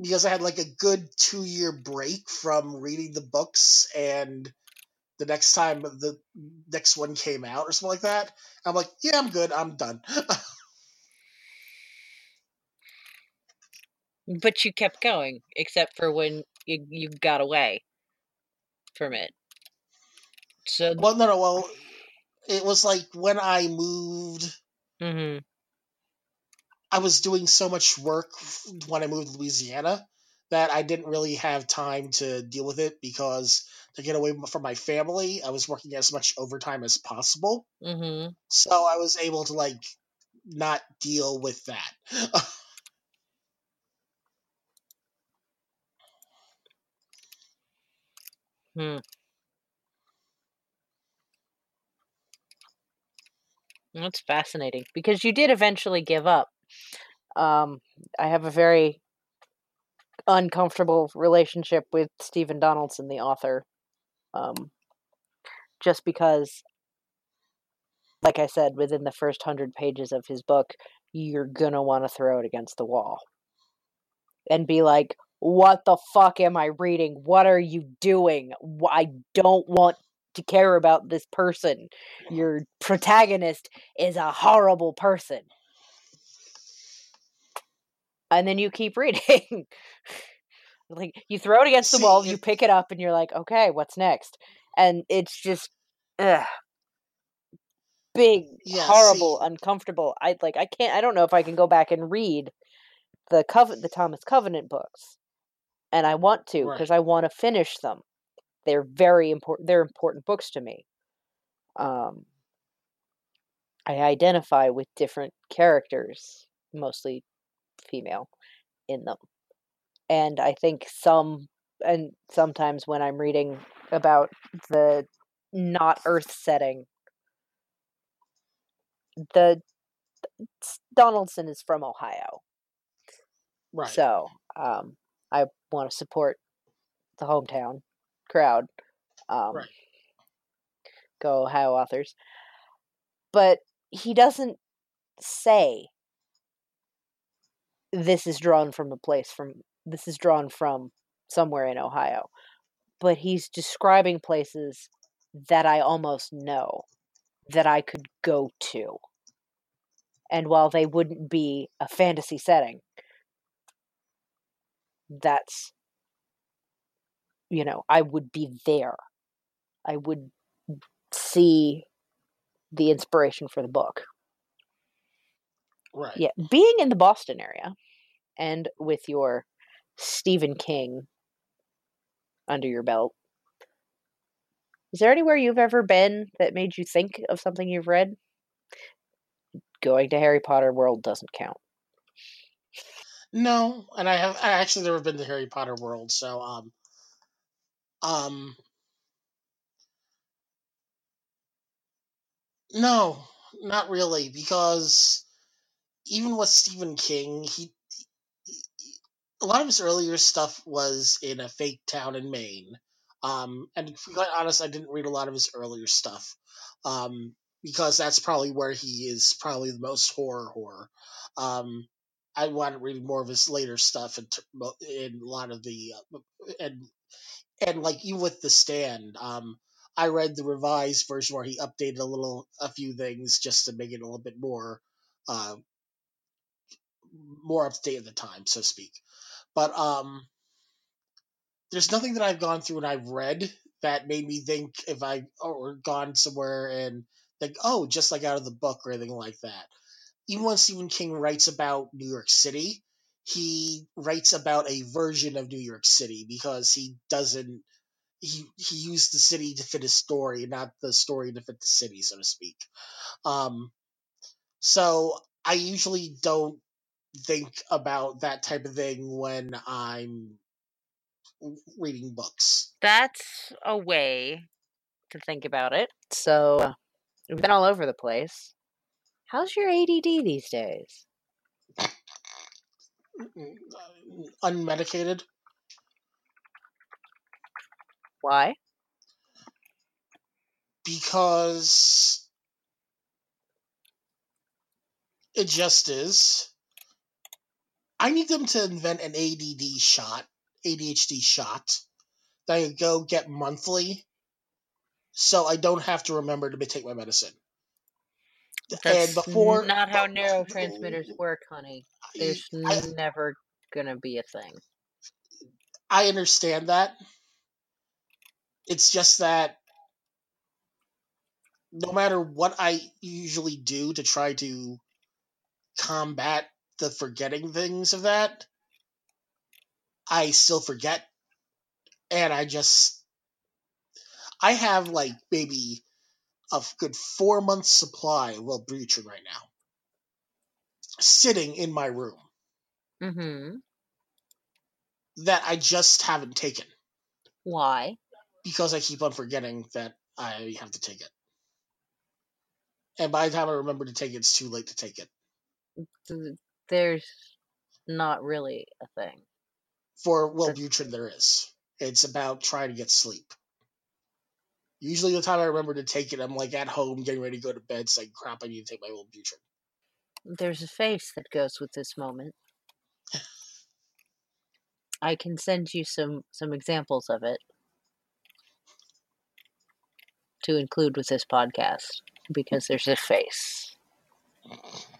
because I had like a good two year break from reading the books and the next time the next one came out or something like that, I'm like, yeah, I'm good. I'm done. But you kept going, except for when you, you got away from it. So, Well, no, no. Well, it was like when I moved. hmm I was doing so much work when I moved to Louisiana that I didn't really have time to deal with it because to get away from my family, I was working as much overtime as possible. hmm So I was able to like not deal with that. <laughs> Hmm. That's fascinating because you did eventually give up. Um, I have a very uncomfortable relationship with Stephen Donaldson, the author, um, just because, like I said, within the first hundred pages of his book, you're gonna want to throw it against the wall and be like, "What the fuck am I reading? What are you doing? I don't want to care about this person. Your protagonist is a horrible person." And then you keep reading. <laughs> like you throw it against the See, wall, you pick it up, and you're like, "Okay, what's next?" And it's just, ugh, big, Yeah, horrible, see- uncomfortable. I like. I can't. I don't know if I can go back and read the Cove- the Thomas Covenant books, and I want to Right. because I want to finish them. They're very important. They're important books to me. Um, I identify with different characters, mostly female, in them, and I think some and sometimes when I'm reading about the not Earth setting, the Donaldson is from Ohio, right. So um, I want to support the hometown crowd. Um, Right. Go Ohio authors. But he doesn't say this is drawn from a place from this is drawn from somewhere in Ohio. But he's describing places that I almost know that I could go to. And while they wouldn't be a fantasy setting, that's you know i would be there i would see the inspiration for the book right. yeah being in the boston area and with your stephen king under your belt. Is there anywhere you've ever been that made you think of something you've read? Going to harry potter world doesn't count. No, and I have I actually never been to Harry Potter World, so um um no, not really because even with Stephen King, he a lot of his earlier stuff was in a fake town in Maine. Um, and to be quite honest, I didn't read a lot of his earlier stuff um, because that's probably where he is probably the most horror horror. Um, I wanted reading more of his later stuff and in a lot of the uh, and and like even with the stand, um, I read the revised version where he updated a little a few things just to make it a little bit more uh, more up to date at the time, so to speak. But um, there's nothing that I've gone through and I've read that made me think if I or gone somewhere and think, oh, just like out of the book or anything like that. Even when Stephen King writes about New York City, he writes about a version of New York City because he doesn't he he used the city to fit his story, not the story to fit the city, so to speak. Um, so I usually don't think about that type of thing when I'm reading books. that's a way to think about it so uh, we've been all over the place how's your add these days mm, mm, uh, Unmedicated. why because it just is. I need them to invent an ADD shot, ADHD shot that I go get monthly, so I don't have to remember to take my medicine. That's and before not how <laughs> but- neurotransmitters work, honey. There's I- never gonna be a thing. I understand that. It's just that no matter what I usually do to try to combat the forgetting things of that, I still forget. And I just. I have like maybe a good four months supply of Wellbutrin right now sitting in my room Mm-hmm. that I just haven't taken Why? because I keep on forgetting that I have to take it. And by the time I remember to take it, it's too late to take it. Th- There's not really a thing. For Wellbutrin, there is. It's about trying to get sleep. Usually, the time I remember to take it, I'm like at home getting ready to go to bed. It's like, crap, I need to take my Wellbutrin. There's a face that goes with this moment. <laughs> I can send you some some examples of it to include with this podcast because there's a face. <laughs>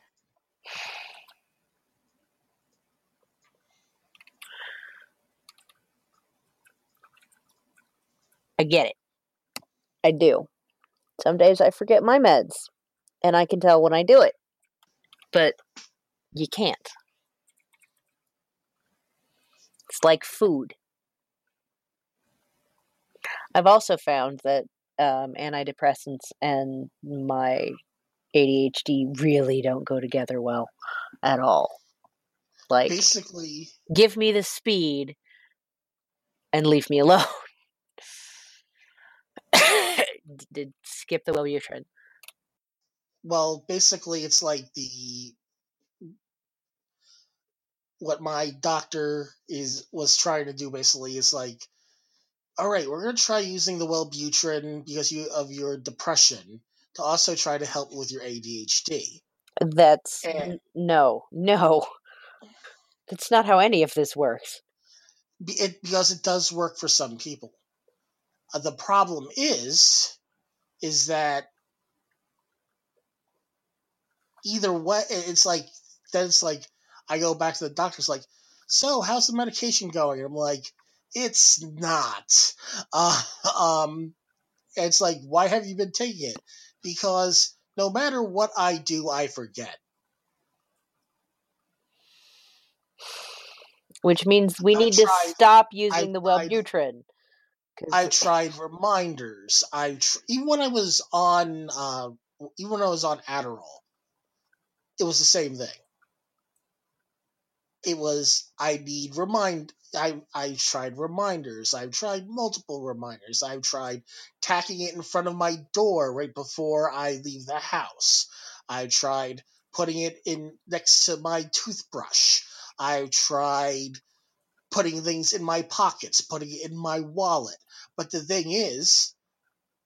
I get it. I do. Some days I forget my meds, and I can tell when I do it. But you can't. It's like food. I've also found that um, antidepressants and my ADHD really don't go together well at all. Like, Basically, give me the speed and leave me <laughs> alone. Did skip the Wellbutrin. well, basically, it's like the what my doctor is was trying to do. Basically, is like, all right, we're gonna try using the Wellbutrin because you of your depression to also try to help with your ADHD. That's And- no, no. That's not how any of this works. It, because it does work for some people. Uh, the problem is, is that either way, it's like then it's like I go back to the doctor's like, so how's the medication going? And I'm like, it's not. <laughs> Uh, um, it's like, why have you been taking it? Because no matter what I do, I forget. Which means we I need tried- to stop using the tried- Wellbutrin. I tried reminders. I tr- even when I was on, uh, even when I was on Adderall, it was the same thing. It was I need remind. I I tried reminders. I've tried multiple reminders. I've tried tacking it in front of my door right before I leave the house. I tried putting it in next to my toothbrush. I tried putting things in my pockets, putting it in my wallet. But the thing is,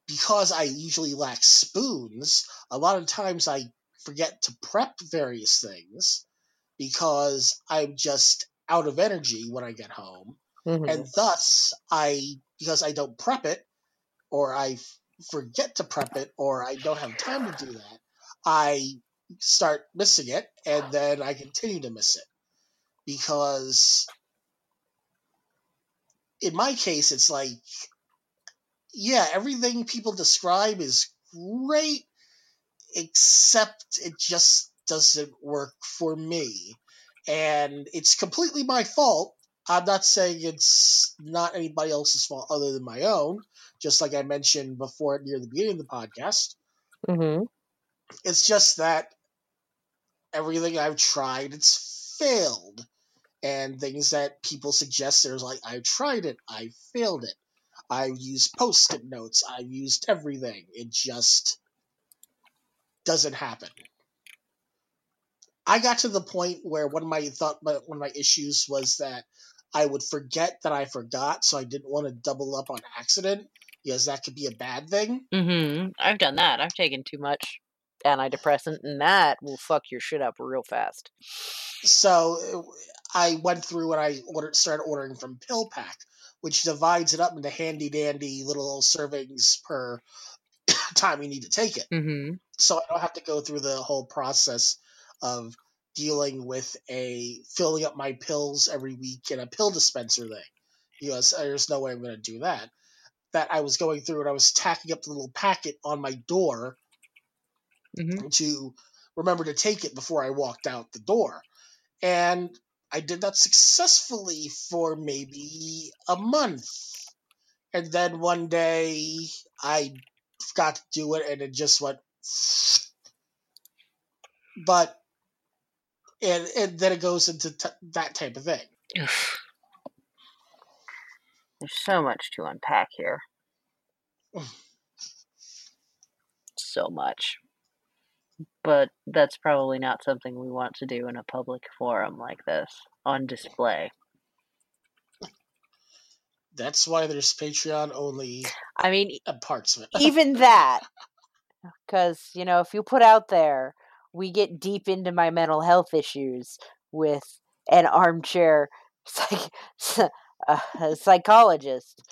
because I usually lack spoons, a lot of times I forget to prep various things because I'm just out of energy when I get home. Mhm. And thus, I, because I don't prep it, or I forget to prep it, or I don't have time to do that, I start missing it, and then I continue to miss it. Because in my case, it's like, yeah, everything people describe is great, except it just doesn't work for me. And it's completely my fault. I'm not saying it's not anybody else's fault other than my own, just like I mentioned before near the beginning of the podcast. Mhm. It's just that everything I've tried, it's failed. And things that people suggest, there's like, I tried it, I failed it. I've used post it notes, I've used everything. It just doesn't happen. I got to the point where one of my thought one of my issues was that I would forget that I forgot, so I didn't want to double up on accident because that could be a bad thing. Mhm. I've done that. I've taken too much antidepressant, and that will fuck your shit up real fast. So I went through and I ordered started ordering from PillPack, which divides it up into handy dandy little servings per <coughs> time you need to take it. Mm-hmm. So I don't have to go through the whole process of dealing with a filling up my pills every week in a pill dispenser thing. You know, there's no way I'm going to do that. That I was going through and I was tacking up the little packet on my door Mhm. to remember to take it before I walked out the door. And I did that successfully for maybe a month. And then one day I forgot to do it and it just went. But. And, and then it goes into t- that type of thing. There's so much to unpack here. so much. But that's probably not something we want to do in a public forum like this on display. That's why there's Patreon only I mean, parts of it. even <laughs> that because you know if you put out there we get deep into my mental health issues with an armchair <laughs> psych- uh, a psychologist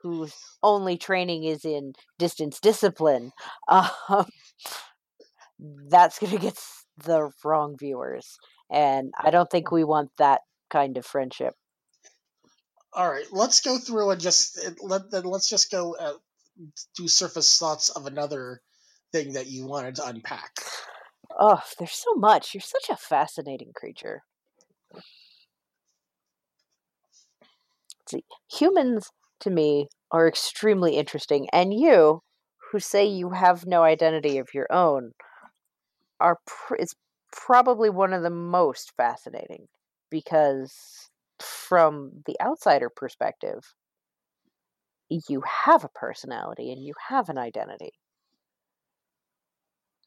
whose only training is in distance discipline <laughs> um, that's going to get the wrong viewers and i don't think we want that kind of friendship. All right, let's go through and just let then let's just go uh, do surface thoughts of another thing that you wanted to unpack. oh there's so much you're such a fascinating creature. See, humans to me are extremely interesting, and you, who say you have no identity of your own, are pr- is probably one of the most fascinating because, from the outsider perspective, you have a personality and you have an identity,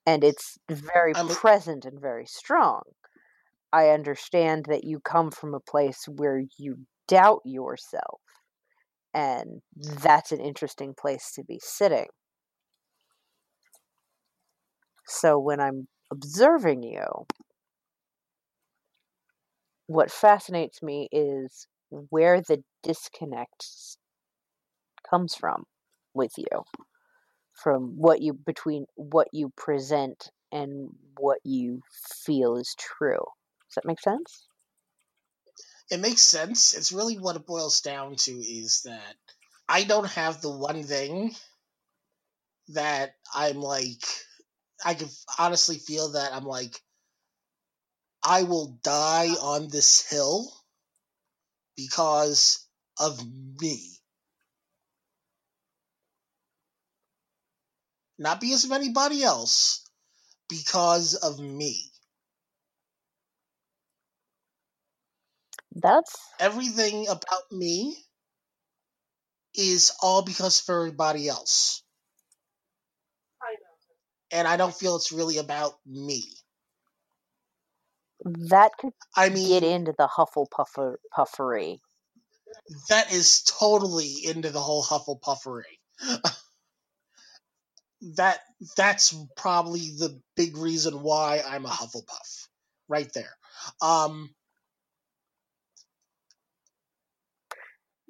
and it's very I'm present and very strong. I understand that you come from a place where you doubt yourself, and that's an interesting place to be sitting. So when I'm observing you, what fascinates me is where the disconnect comes from with you. From what you between what you present and what you feel is true. Does that make sense? It makes sense. It's really what it boils down to is that I don't have the one thing that I'm like I can honestly feel that I'm like I will die on this hill because of me. Not because of anybody else, because of me. that's Everything about me is all because of everybody else. And I don't feel it's really about me. that could I mean, get into the hufflepuffer puffery that is totally into the whole Hufflepuffery. <laughs> that that's probably the big reason why I'm a Hufflepuff, right there. Um,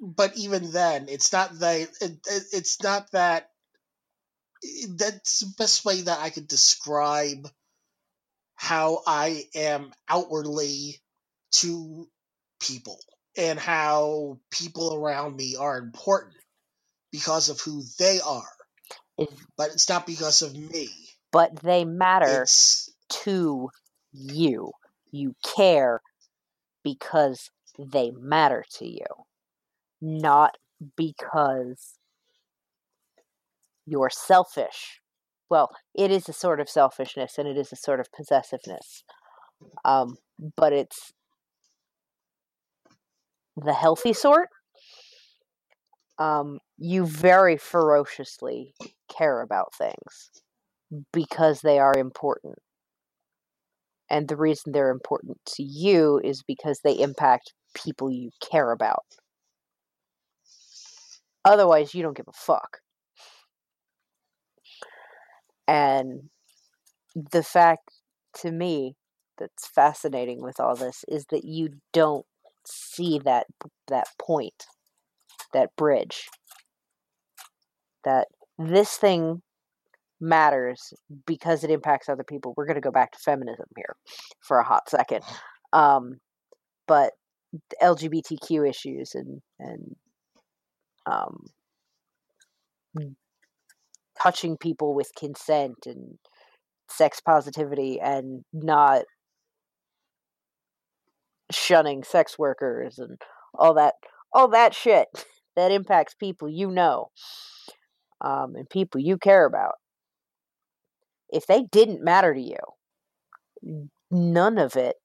but even then, it's not that it, it, it's not that. That's the best way that I could describe how I am outwardly to people and how people around me are important because of who they are, but it's not because of me. but they matter It's to you. You care because they matter to you, not because you're selfish. Well, it is a sort of selfishness and it is a sort of possessiveness. Um, but it's the healthy sort. Um, you very ferociously care about things because they are important. And the reason they're important to you is because they impact people you care about. Otherwise, you don't give a fuck. And the fact to me that's fascinating with all this is that you don't see that that point, that bridge. That this thing matters because it impacts other people. We're going to go back to feminism here for a hot second. Um, but LGBTQ issues and and um, touching people with consent and sex positivity and not shunning sex workers and all that all that shit <laughs> that impacts people you know um, and people you care about. If they didn't matter to you none of it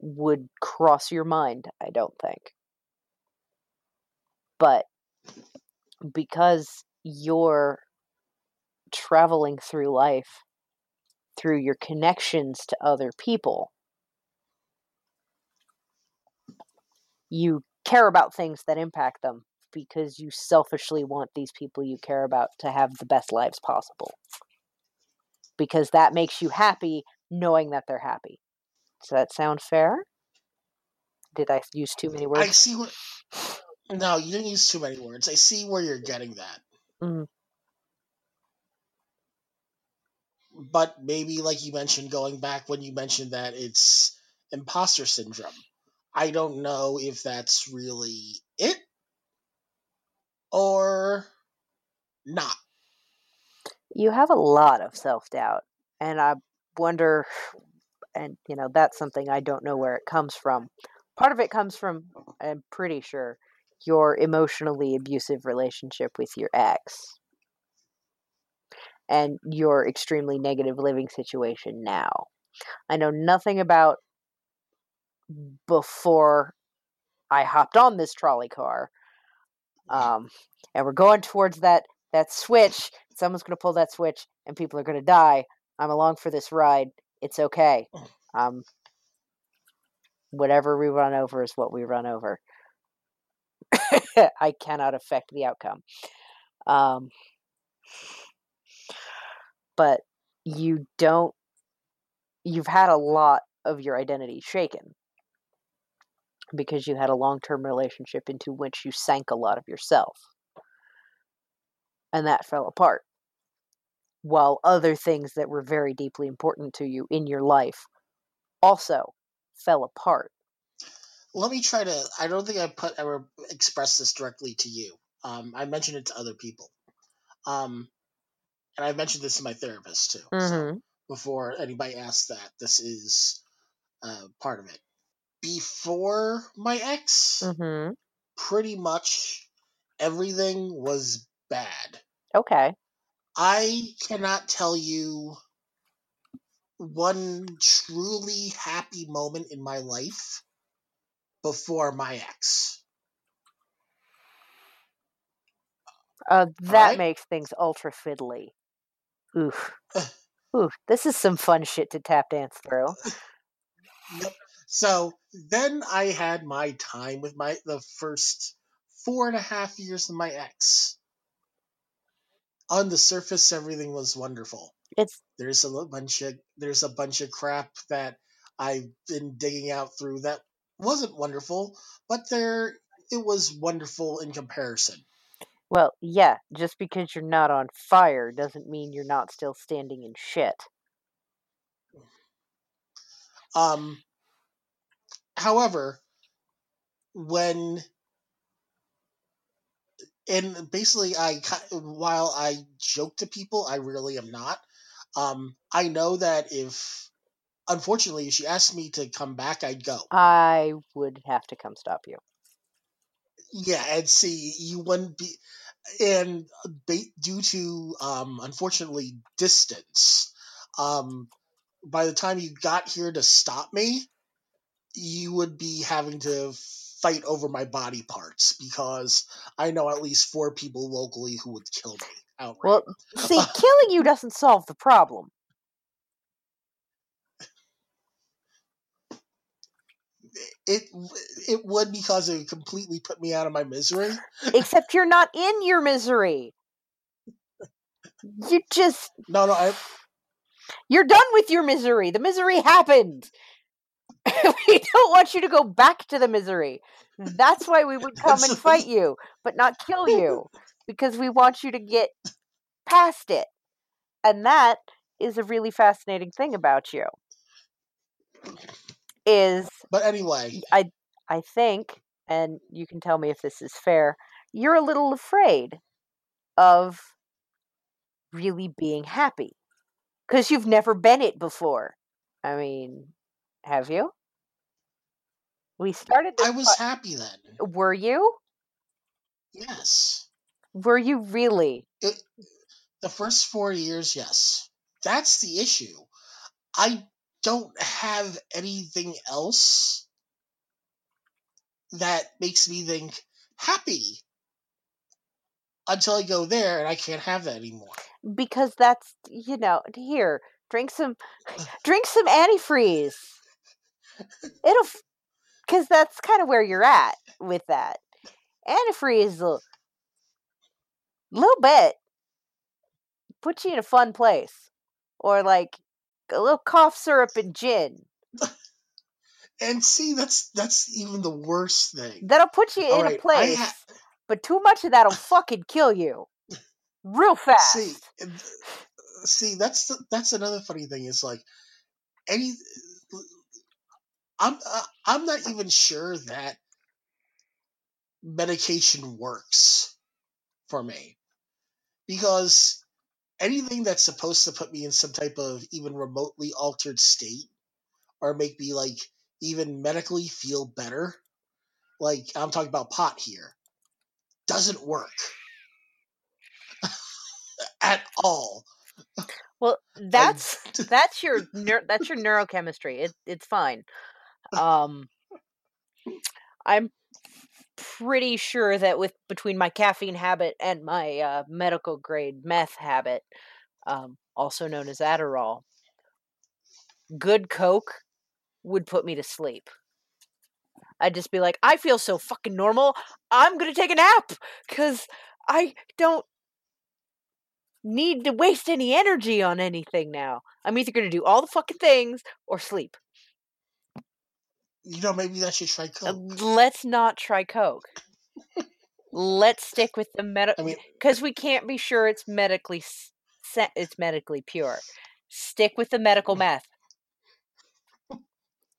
would cross your mind i don't think. But because you're traveling through life through your connections to other people you care about things that impact them because you selfishly want these people you care about to have the best lives possible. Because that makes you happy knowing that they're happy. Does that sound fair? Did I use too many words? I see what. No, you didn't use too many words. I see where you're getting that. Mhm. But maybe, like you mentioned, going back when you mentioned that it's imposter syndrome. I don't know if that's really it or not. You have a lot of self doubt. And I wonder, and you know, that's something I don't know where it comes from. Part of it comes from, I'm pretty sure, your emotionally abusive relationship with your ex and your extremely negative living situation now. I know nothing about before I hopped on this trolley car. Um, and we're going towards that that switch. Someone's going to pull that switch, and people are going to die. I'm along for this ride. It's okay. Um, whatever we run over is what we run over. <laughs> I cannot affect the outcome. Um, but you don't. You've had a lot of your identity shaken because you had a long term relationship into which you sank a lot of yourself. And that fell apart. While other things that were very deeply important to you in your life also fell apart. Let me try to. I don't think I put ever expressed this directly to you. Um, I mentioned it to other people. Um, and I mentioned this to my therapist too. Mm-hmm. before anybody asks that, this is uh, part of it. Before my ex, Mm-hmm. pretty much everything was bad. Okay. I cannot tell you one truly happy moment in my life before my ex. Uh, that Alright. makes things ultra fiddly. Oof. <laughs> Oof. This is some fun shit to tap dance through. Yep. So then I had my time with my the first four and a half years of my ex. On the surface, everything was wonderful. It's There's a bunch of there's a bunch of crap that I've been digging out through that wasn't wonderful, but there it was wonderful in comparison. Well, yeah, just because you're not on fire doesn't mean you're not still standing in shit. Um, however, when and basically, I while I joke to people, I really am not. Um, I know that if unfortunately if she asked me to come back, I'd go. I would have to come stop you. Yeah, and see, you wouldn't be, and due to um, unfortunately distance, um, by the time you got here to stop me, you would be having to fight over my body parts because I know at least four people locally who would kill me outright. Well, see, <laughs> killing you doesn't solve the problem. It it would because it would completely put me out of my misery. Except you're not in your misery. You just No, no, I, you're done with your misery. The misery happened. <laughs> we don't want you to go back to the misery. That's why we would come and fight you, but not kill you, because we want you to get past it and that is a really fascinating thing about you. Is But anyway, I I think, and you can tell me if this is fair, you're a little afraid of really being happy because you've never been it before. I mean, have you? We started. This I was happy then. Were you? Yes. Were you really? It, the first four years, yes. That's the issue. I don't have anything else that makes me think happy until I go there and I can't have that anymore. Because that's you know here. Drink some, <sighs> drink some antifreeze. It'll, because that's kind of where you're at with that. Antifreeze, a little bit, put you in a fun place, or like a little cough syrup and gin. And see, that's that's even the worst thing. That'll put you All in right, a place, ha- but too much of that'll fucking kill you, real fast. See, see, that's the, that's another funny thing. Is like any, I'm uh, I'm not even sure that medication works for me because anything that's supposed to put me in some type of even remotely altered state or make me like even medically feel better, like I'm talking about pot here, doesn't work <laughs> at all. Well, <laughs> that's that's your that's your neurochemistry. It it's fine. Um, I'm pretty sure that with between my caffeine habit and my uh, medical grade meth habit, um, also known as Adderall, good Coke would put me to sleep. I'd just be like, I feel so fucking normal. I'm gonna take a nap because I don't need to waste any energy on anything now. I'm either gonna do all the fucking things or sleep. You know, maybe I should try Uh, Coke. let's not try Coke. let's stick with the I medical mean, uh, because we can't be sure it's medically it's medically pure. Stick with the medical mm. meth.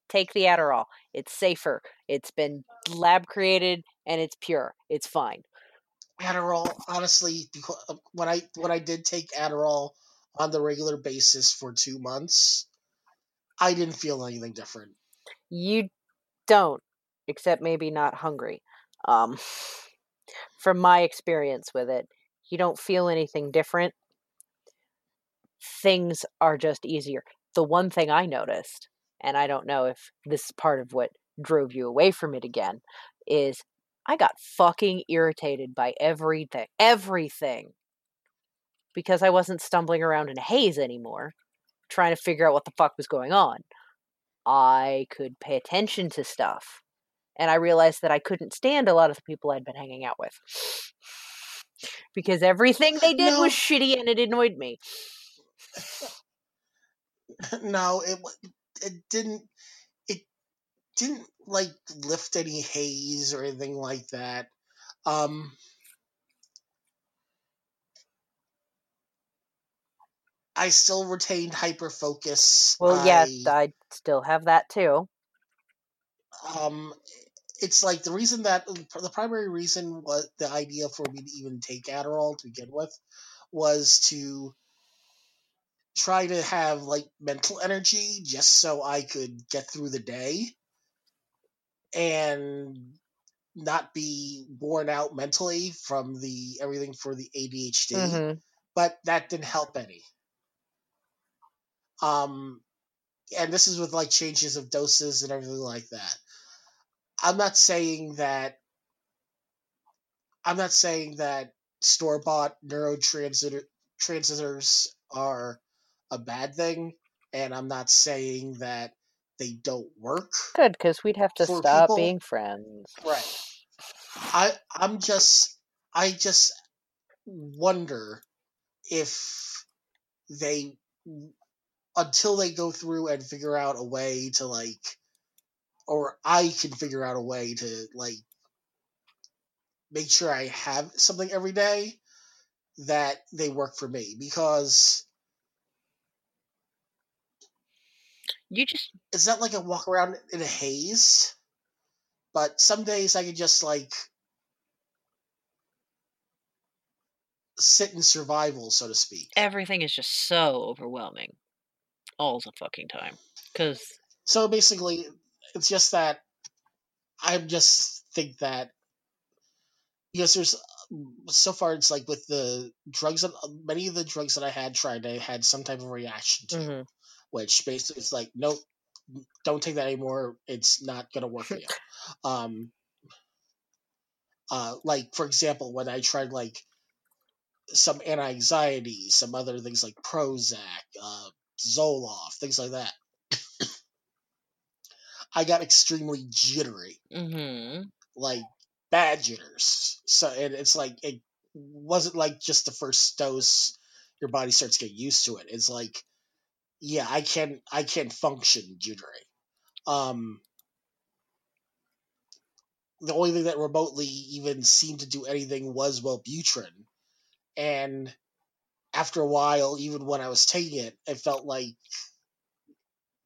Take the Adderall. It's safer. It's been lab created and it's pure. It's fine. Adderall, honestly, because uh, when I when I did take Adderall on the regular basis for two months, I didn't feel anything different. You don't, except maybe not hungry. Um, from my experience with it, you don't feel anything different. Things are just easier. The one thing I noticed, and I don't know if this is part of what drove you away from it again, is I got fucking irritated by everything. Everything. Because I wasn't stumbling around in a haze anymore, trying to figure out what the fuck was going on. I could pay attention to stuff. And I realized that I couldn't stand a lot of the people I'd been hanging out with. <sighs> Because everything they did No. was shitty and it annoyed me. <laughs> no, it it didn't it didn't like lift any haze or anything like that. Um I still retained hyper focus. Well, yeah, I, I still have that too. um it's like the reason that the primary reason was the idea for me to even take Adderall to begin with was to try to have like mental energy just so I could get through the day and not be worn out mentally from the everything for the ADHD hmm but that didn't help any um and this is with like changes of doses and everything like that i'm not saying that i'm not saying that store bought neurotransmitter transmitters are a bad thing and i'm not saying that they don't work Good, because we'd have to stop people- being friends. right i i'm just i just wonder if they until they go through and figure out a way to like or I can figure out a way to like make sure I have something every day that they work for me because you just is that like a walk around in a haze, but some days I can just like sit in survival, so to speak. Everything is just so overwhelming all the fucking time. Because So basically, it's just that I just think that because there's so far it's like with the drugs that many of the drugs that I had tried, I had some type of reaction to, Mhm. which basically is like, nope, don't take that anymore. It's not gonna work for you. <laughs> Um, uh, like for example, when I tried like some anti-anxiety, some other things like Prozac, uh, Zoloft, things like that. <coughs> I got extremely jittery, hmm like bad jitters. So and it's like it wasn't like just the first dose. Your body starts getting used to it. It's like, yeah, I can I can't function jittery. Um, the only thing that remotely even seemed to do anything was Wellbutrin, and after a while, even when I was taking it, it felt like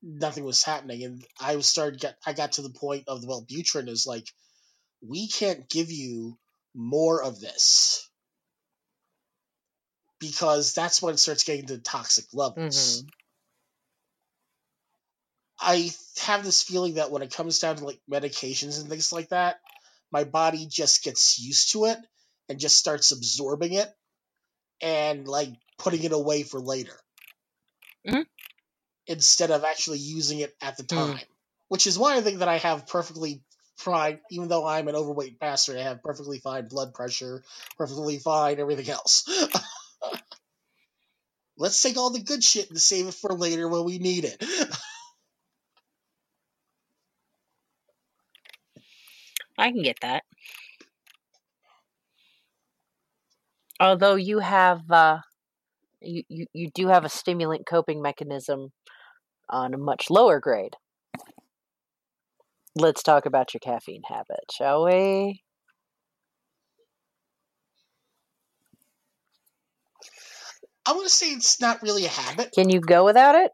nothing was happening, and I was started get I got to the point of the Wellbutrin is like, we can't give you more of this because that's when it starts getting to toxic levels. Mhm. I have this feeling that when it comes down to like medications and things like that, my body just gets used to it and just starts absorbing it and like putting it away for later. Mhm. Instead of actually using it at the Mm. time. Which is why I think that I have perfectly fine, even though I'm an overweight bastard, I have perfectly fine blood pressure, perfectly fine everything else. <laughs> Let's take all the good shit and save it for later when we need it. <laughs> I can get that. Although you have, uh, you, you, you do have a stimulant coping mechanism on a much lower grade. Let's talk about your caffeine habit, shall we? I want to say it's not really a habit. Can you go without it?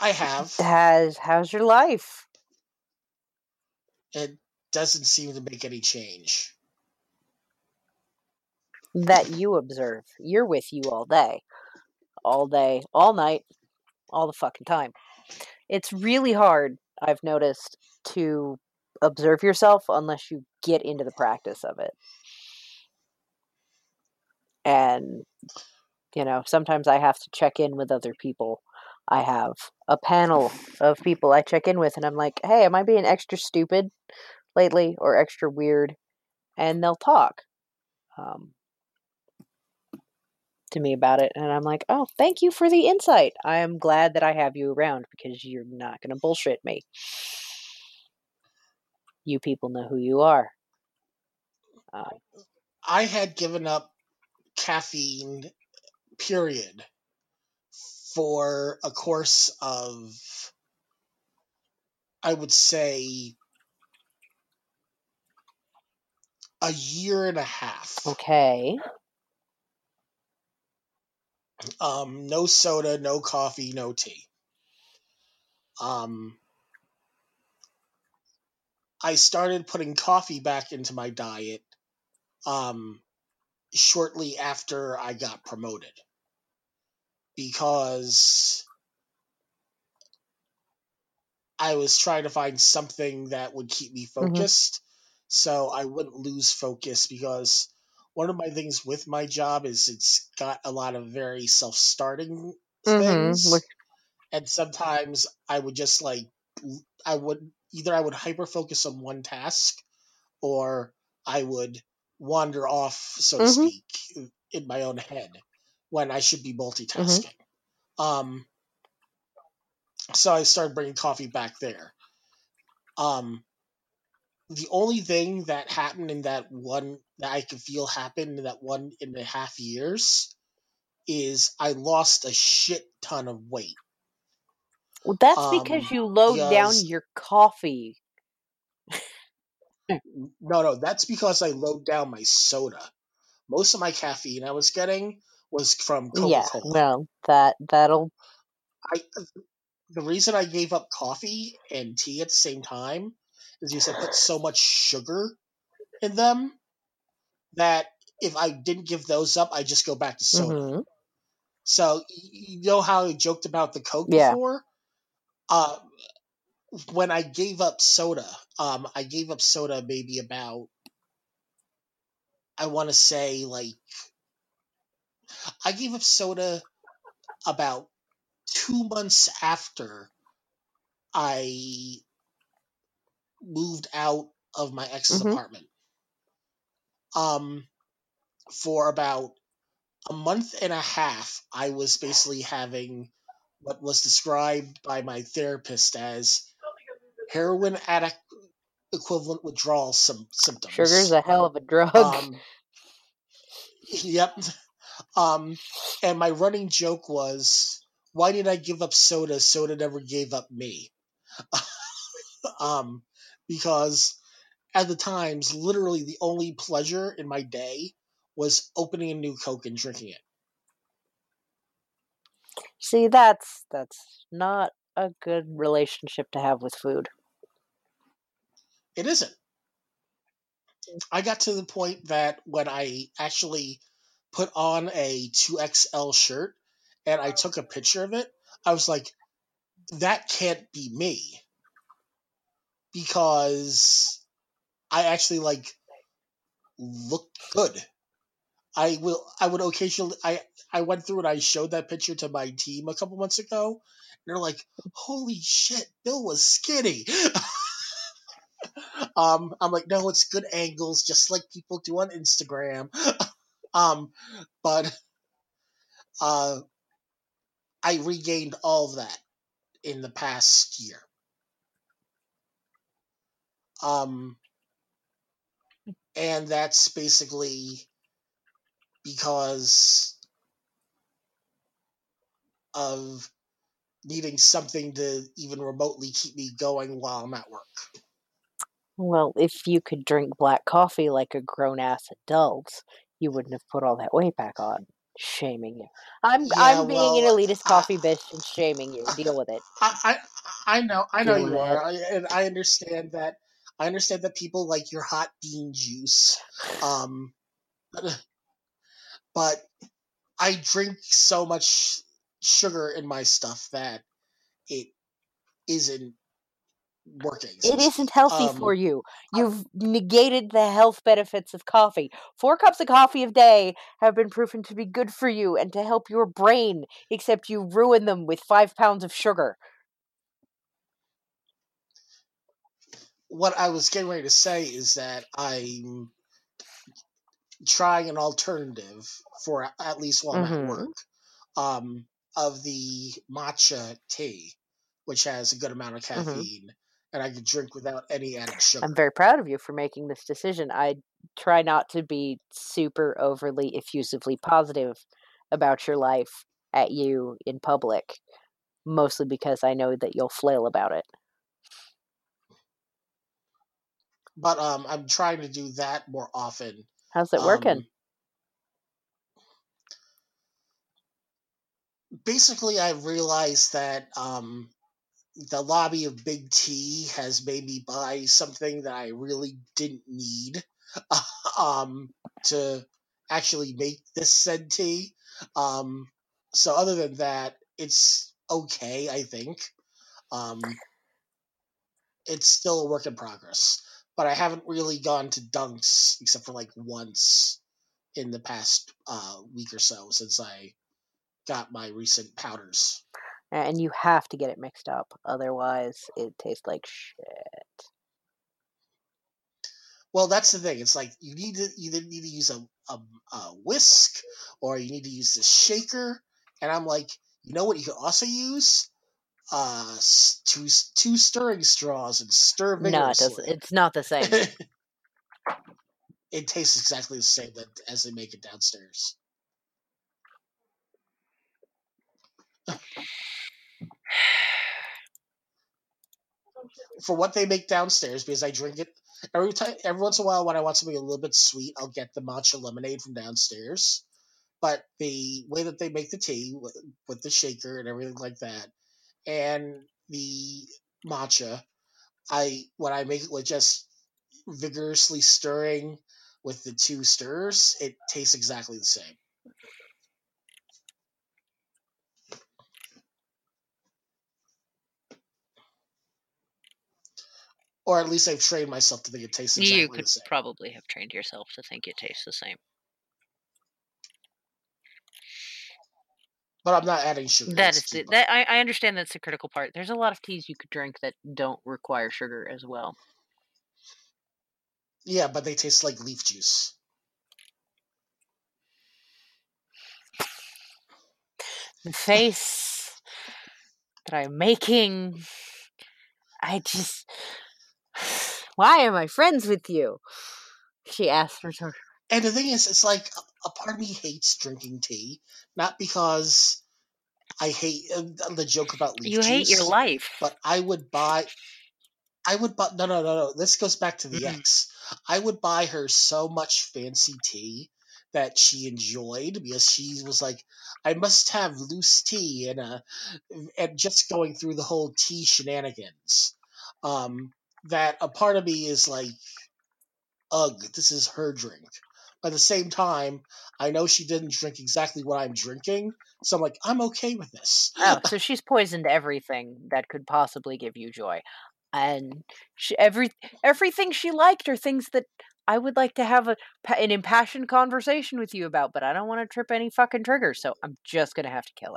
I have. Has how's your life? It doesn't seem to make any change. That you observe. You're with you all day. All day, all night, all the fucking time. It's really hard, I've noticed, to observe yourself unless you get into the practice of it. And, you know, sometimes I have to check in with other people. I have a panel of people I check in with, and I'm like, hey, am I being extra stupid lately or extra weird? And they'll talk um, to me about it. And I'm like, oh, thank you for the insight. I am glad that I have you around because you're not going to bullshit me. You people know who you are. Uh, I had given up caffeine, period, for a course of, I would say, a year and a half. okay. Um, no soda, no coffee, no tea. Um, I started putting coffee back into my diet um, shortly after I got promoted because I was trying to find something that would keep me focused so I wouldn't lose focus because one of my things with my job is it's got a lot of very self-starting Mhm, things which- and sometimes I would just like i would either I would hyper focus on one task or I would wander off so to Mhm. speak in my own head when I should be multitasking. Um so I started bringing coffee back there. Um the only thing that happened in that one that I could feel happened in that one and a half years is I lost a shit ton of weight. Well, that's because Um, you load down your coffee. No, no, that's because I load down my soda. Most of my caffeine I was getting was from Coca Yeah, well, that that'll I the reason I gave up coffee and tea at the same time is because I put so much sugar in them that if I didn't give those up, I just go back to soda. Mhm. So you know how I joked about the Coke Yeah. before? Uh, when I gave up soda, um, I gave up soda maybe about I want to say like I gave up soda about two months after I moved out of my ex's Mhm. apartment. Um, for about a month and a half, I was basically having what was described by my therapist as heroin addict equivalent withdrawal sym- symptoms. Sugar's a hell of a drug. Um, yep. <laughs> Um, and my running joke was, why did I give up soda? Soda never gave up me. <laughs> um, because at the times, literally the only pleasure in my day was opening a new Coke and drinking it. See, that's that's not a good relationship to have with food. It isn't. I got to the point that when I actually put on a 2XL shirt and I took a picture of it, I was like, that can't be me. Because I actually like look good. I will I would occasionally I I went through and I showed that picture to my team a couple months ago and they're like, "Holy shit, Bill was skinny." <laughs> um I'm like, "No, it's good angles just like people do on Instagram." <laughs> um but uh I regained all of that in the past year. Um and that's basically because of needing something to even remotely keep me going while I'm at work. Well, if you could drink black coffee like a grown ass adult, you wouldn't have put all that weight back on. Shaming you. I'm Yeah, I'm being an well, elitist I- coffee bitch and shaming you. Deal with it. I I, I know I know Deal you are. I, and I understand that. I understand that people like your hot bean juice, um, but I drink so much sugar in my stuff that it isn't working. It isn't healthy Um, for you. You've negated the health benefits of coffee. Four cups of coffee a day have been proven to be good for you and to help your brain, except you ruin them with five pounds of sugar. What I was getting ready to say is that I'm trying an alternative for at least while I'm Mhm. at work um, of the matcha tea, which has a good amount of caffeine, and I can drink without any added sugar. I'm very proud of you for making this decision. I try not to be super overly effusively positive about your life at you in public, mostly because I know that you'll flail about it. But um, I'm trying to do that more often. How's it working? Um, basically, I realized that um, the lobby of Big T has made me buy something that I really didn't need <laughs> um, to actually make this said tea. Um, so, other than that, it's okay, I think. Um, it's still a work in progress, but I haven't really gone to Dunks except for like once in the past uh, week or so since I got my recent powders. and you have to get it mixed up, otherwise it tastes like shit. Well, that's the thing. It's like you need to either need to use a, a, a whisk or you need to use the shaker. And I'm like, you know what? You could also use uh two two stirring straws and stir No, it doesn't. It's not the same. <laughs> it tastes exactly the same that, as they make it downstairs. <sighs> For what they make downstairs, because I drink it every time, every once in a while when I want something a little bit sweet, I'll get the matcha lemonade from downstairs. but the way that they make the tea with, with the shaker and everything like that, and the matcha, I when I make it with just vigorously stirring with the two stirs, it tastes exactly the same. Or at least I've trained myself to think it tastes exactly you could the same. probably have trained yourself to think it tastes the same. But I'm not adding sugar. That's is part. that I, I understand that's the critical part. There's a lot of teas you could drink that don't require sugar as well. Yeah, but they taste like leaf juice. The face that I'm making, I just. <sighs> Why am I friends with you? She asked her. And the thing is, it's like a, part of me hates drinking tea, not because I hate uh, the joke about leaf You hate your life. but I would buy. I would buy. No, no, no, no. This goes back to the Mm. ex. I would buy her so much fancy tea that she enjoyed because she was like, I must have loose tea and uh, and just going through the whole tea shenanigans. Um, that a part of me is like, ugh, this is her drink. At the same time, I know she didn't drink exactly what I'm drinking, so I'm like, I'm okay with this. Oh, <laughs> so she's poisoned everything that could possibly give you joy, and she, every everything she liked are things that I would like to have a an impassioned conversation with you about, but I don't want to trip any fucking triggers, so I'm just gonna have to kill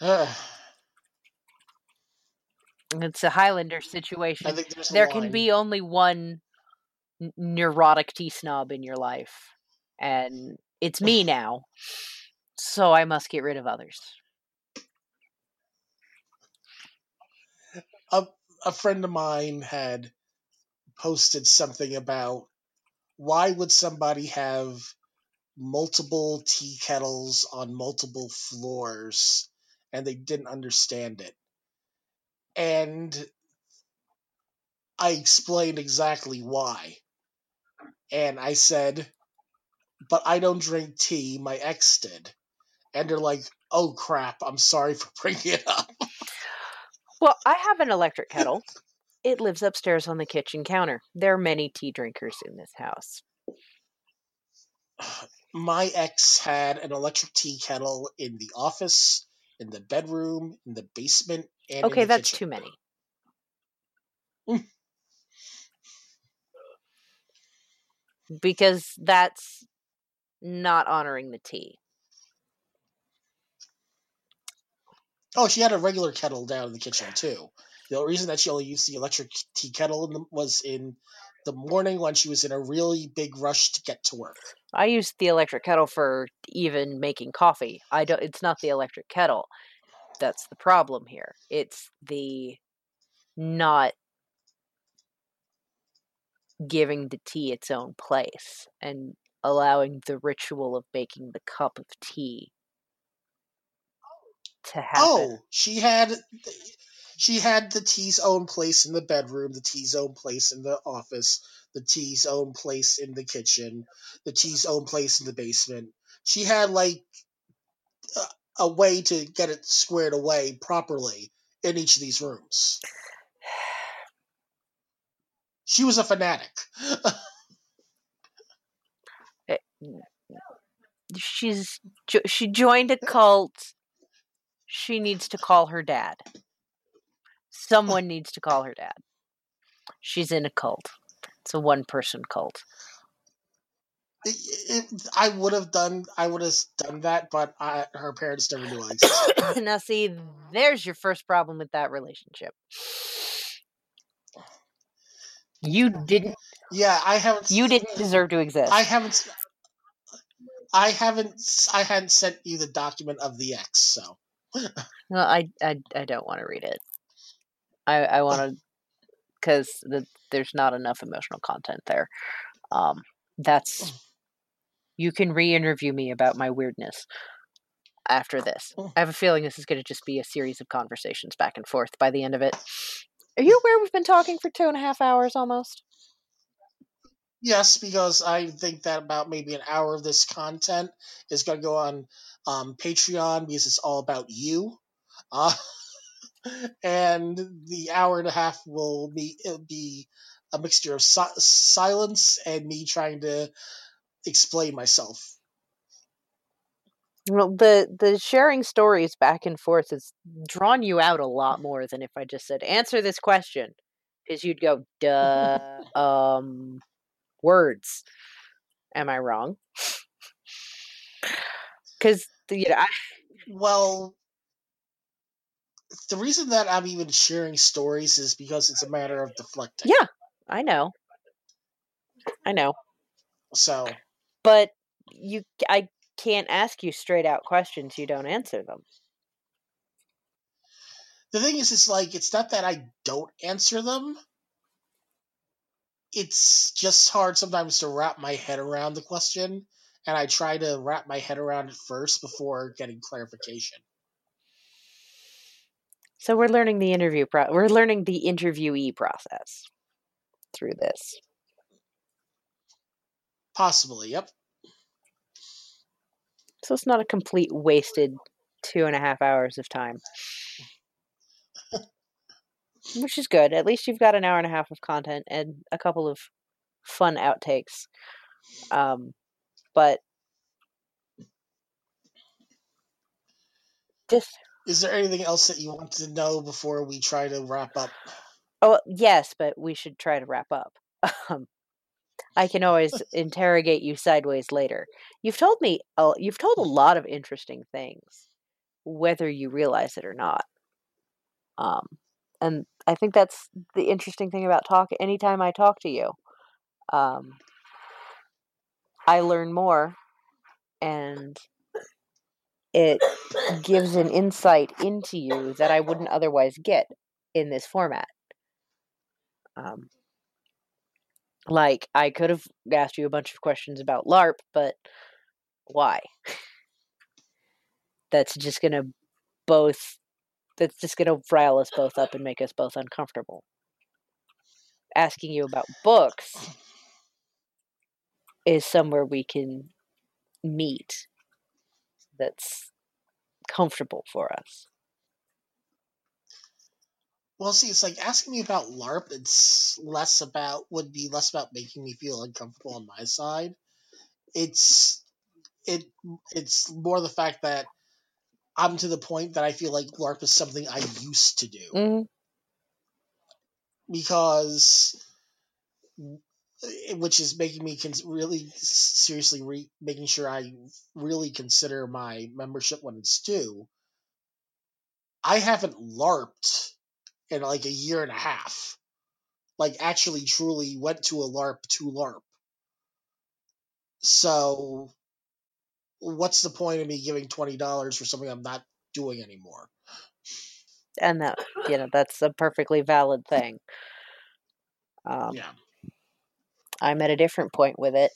her. <sighs> It's a Highlander I situation. think there's a There can be only one neurotic tea snob in your life, and it's me <laughs> now. So I must get rid of others. a a friend of mine had posted something about why would somebody have multiple tea kettles on multiple floors and they didn't understand it and i explained exactly why and i said but i don't drink tea my ex did and they're like oh crap i'm sorry for <laughs> bringing it up Well, I have an electric kettle. It lives upstairs on the kitchen counter. There are many tea drinkers in this house. <sighs> my ex had an electric tea kettle in the office, in the bedroom, in the basement, and Okay, that's kitchen. too many. Because that's not honoring the tea. Oh, she had a regular kettle down in the kitchen too. The only reason that she only used the electric tea kettle in the, was in the morning when she was in a really big rush to get to work. I use the electric kettle for even making coffee. I don't it's not the electric kettle. That's the problem here. It's the not giving the tea its own place and allowing the ritual of making the cup of tea to happen. Oh, she had she had the tea's own place in the bedroom, the tea's own place in the office, the tea's own place in the kitchen, the tea's own place in the basement. She had like a, a way to get it squared away properly in each of these rooms. She was a fanatic. Eh, she's she joined a cult. She needs to call her dad. Someone needs to call her dad. She's in a cult. It's a one person cult. It- it- I would have done I would have done that, but I, her parents never knew I <coughs> existed. now, see, there's your first problem with that relationship. You didn't. yeah, I haven't. You didn't deserve to exist. I haven't. I haven't. I hadn't sent you the document of the X, so <laughs> Well, I, I, I don't want to read it. I, I want to, because the, there's not enough emotional content there. Um, that's you can re-interview me about my weirdness after this. I have a feeling this is going to just be a series of conversations back and forth by the end of it. Are you aware we've been talking for two and a half hours almost? Yes, because I think that about maybe an hour of this content is going to go on um, Patreon because it's all about you. Uh, <laughs> and the hour and a half will be it'll be a mixture of si- silence and me trying to explain myself. Well, the the sharing stories back and forth has drawn you out a lot more than if I just said answer this question, because you'd go <laughs> duh um words. Am I wrong? <sighs> Because you know, I, Well, the reason that I'm even sharing stories is because it's a matter of deflecting. yeah, I know, I know, So but you, I can't ask you straight out questions. You don't answer them. the thing is, it's like it's not that I don't answer them. It's just hard sometimes to wrap my head around the question, and I try to wrap my head around it first before getting clarification. So we're learning the interview. Pro- we're learning the interviewee process through this. Possibly, yep. So it's not a complete wasted two and a half hours of time. Which is good. At least you've got an hour and a half of content and a couple of fun outtakes. Um, but just Is there anything else that you want to know before we try to wrap up? oh yes, but we should try to wrap up. <laughs> Um, I can always interrogate you sideways later. You've told me, oh, you've told a lot of interesting things, whether you realize it or not. Um, and I think that's the interesting thing about talk. Anytime I talk to you, um, I learn more, and it gives an insight into you that I wouldn't otherwise get in this format. Um, like I could have asked you a bunch of questions about LARP, but why? That's just gonna both. That's just gonna rile us both up and make us both uncomfortable. Asking you about books is somewhere we can meet. That's comfortable for us. Well, see, it's like asking me about LARP. It's less about would be less about making me feel uncomfortable on my side. It's it it's more the fact that I'm to the point that I feel like LARP is something I used to do Mm-hmm. because which is making me cons- really seriously re- making sure I really consider my membership when it's due. I haven't LARPed in like a year and a half. Like actually truly went to a LARP to LARP. So what's the point of me giving twenty dollars for something I'm not doing anymore? And that you know that's a perfectly valid thing. Um, yeah. I'm at a different point with it,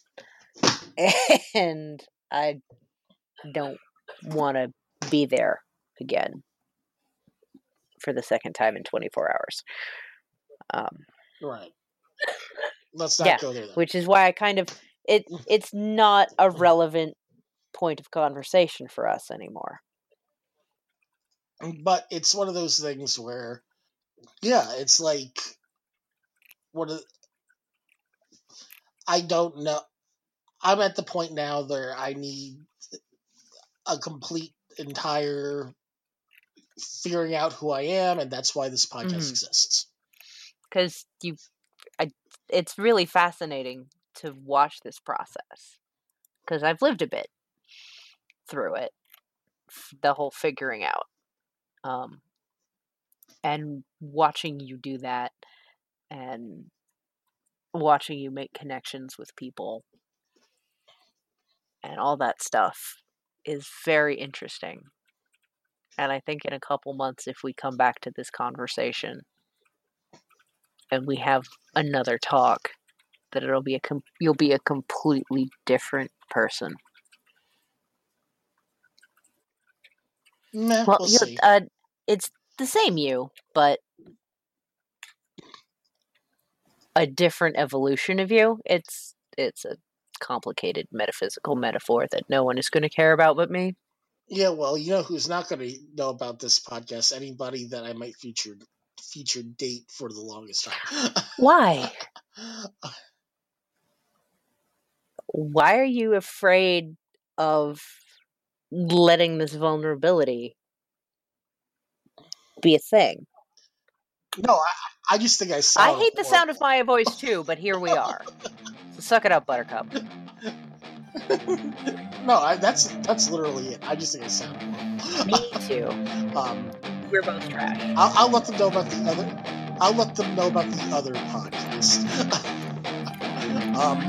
<laughs> and I don't want to be there again for the second time in 24 hours. Um, Right. <laughs> Let's not Yeah, go there then. which is why I kind of it. Mm. It's not a mm. relevant point of conversation for us anymore. Mm, but it's one of those things where yeah it's like what a- i don't know i'm at the point now where i need a complete entire figuring out who i am and that's why this podcast Mhm. exists because you I, it's really fascinating to watch this process because i've lived a bit through it the whole figuring out um and watching you do that and watching you make connections with people and all that stuff is very interesting and i think in a couple months if we come back to this conversation and we have another talk that it'll be a com- you'll be a completely different person Meh, well we'll uh, it's the same you but a different evolution of you. It's it's a complicated metaphysical metaphor that no one is going to care about but me. Yeah, well, you know who's not going to know about this podcast? Anybody that I might feature feature date for the longest time. <laughs> Why? Why are you afraid of letting this vulnerability be a thing? no, I, I just think I suck I sound. hate the sound of my voice too, but here we are. So <laughs> suck it up, Buttercup. <laughs> no, I, that's that's literally it. I just think I sound horrible. Me too. <laughs> um, We're both trash. I'll, I'll let them know about the other. I'll let them know about the other podcast. <laughs> um,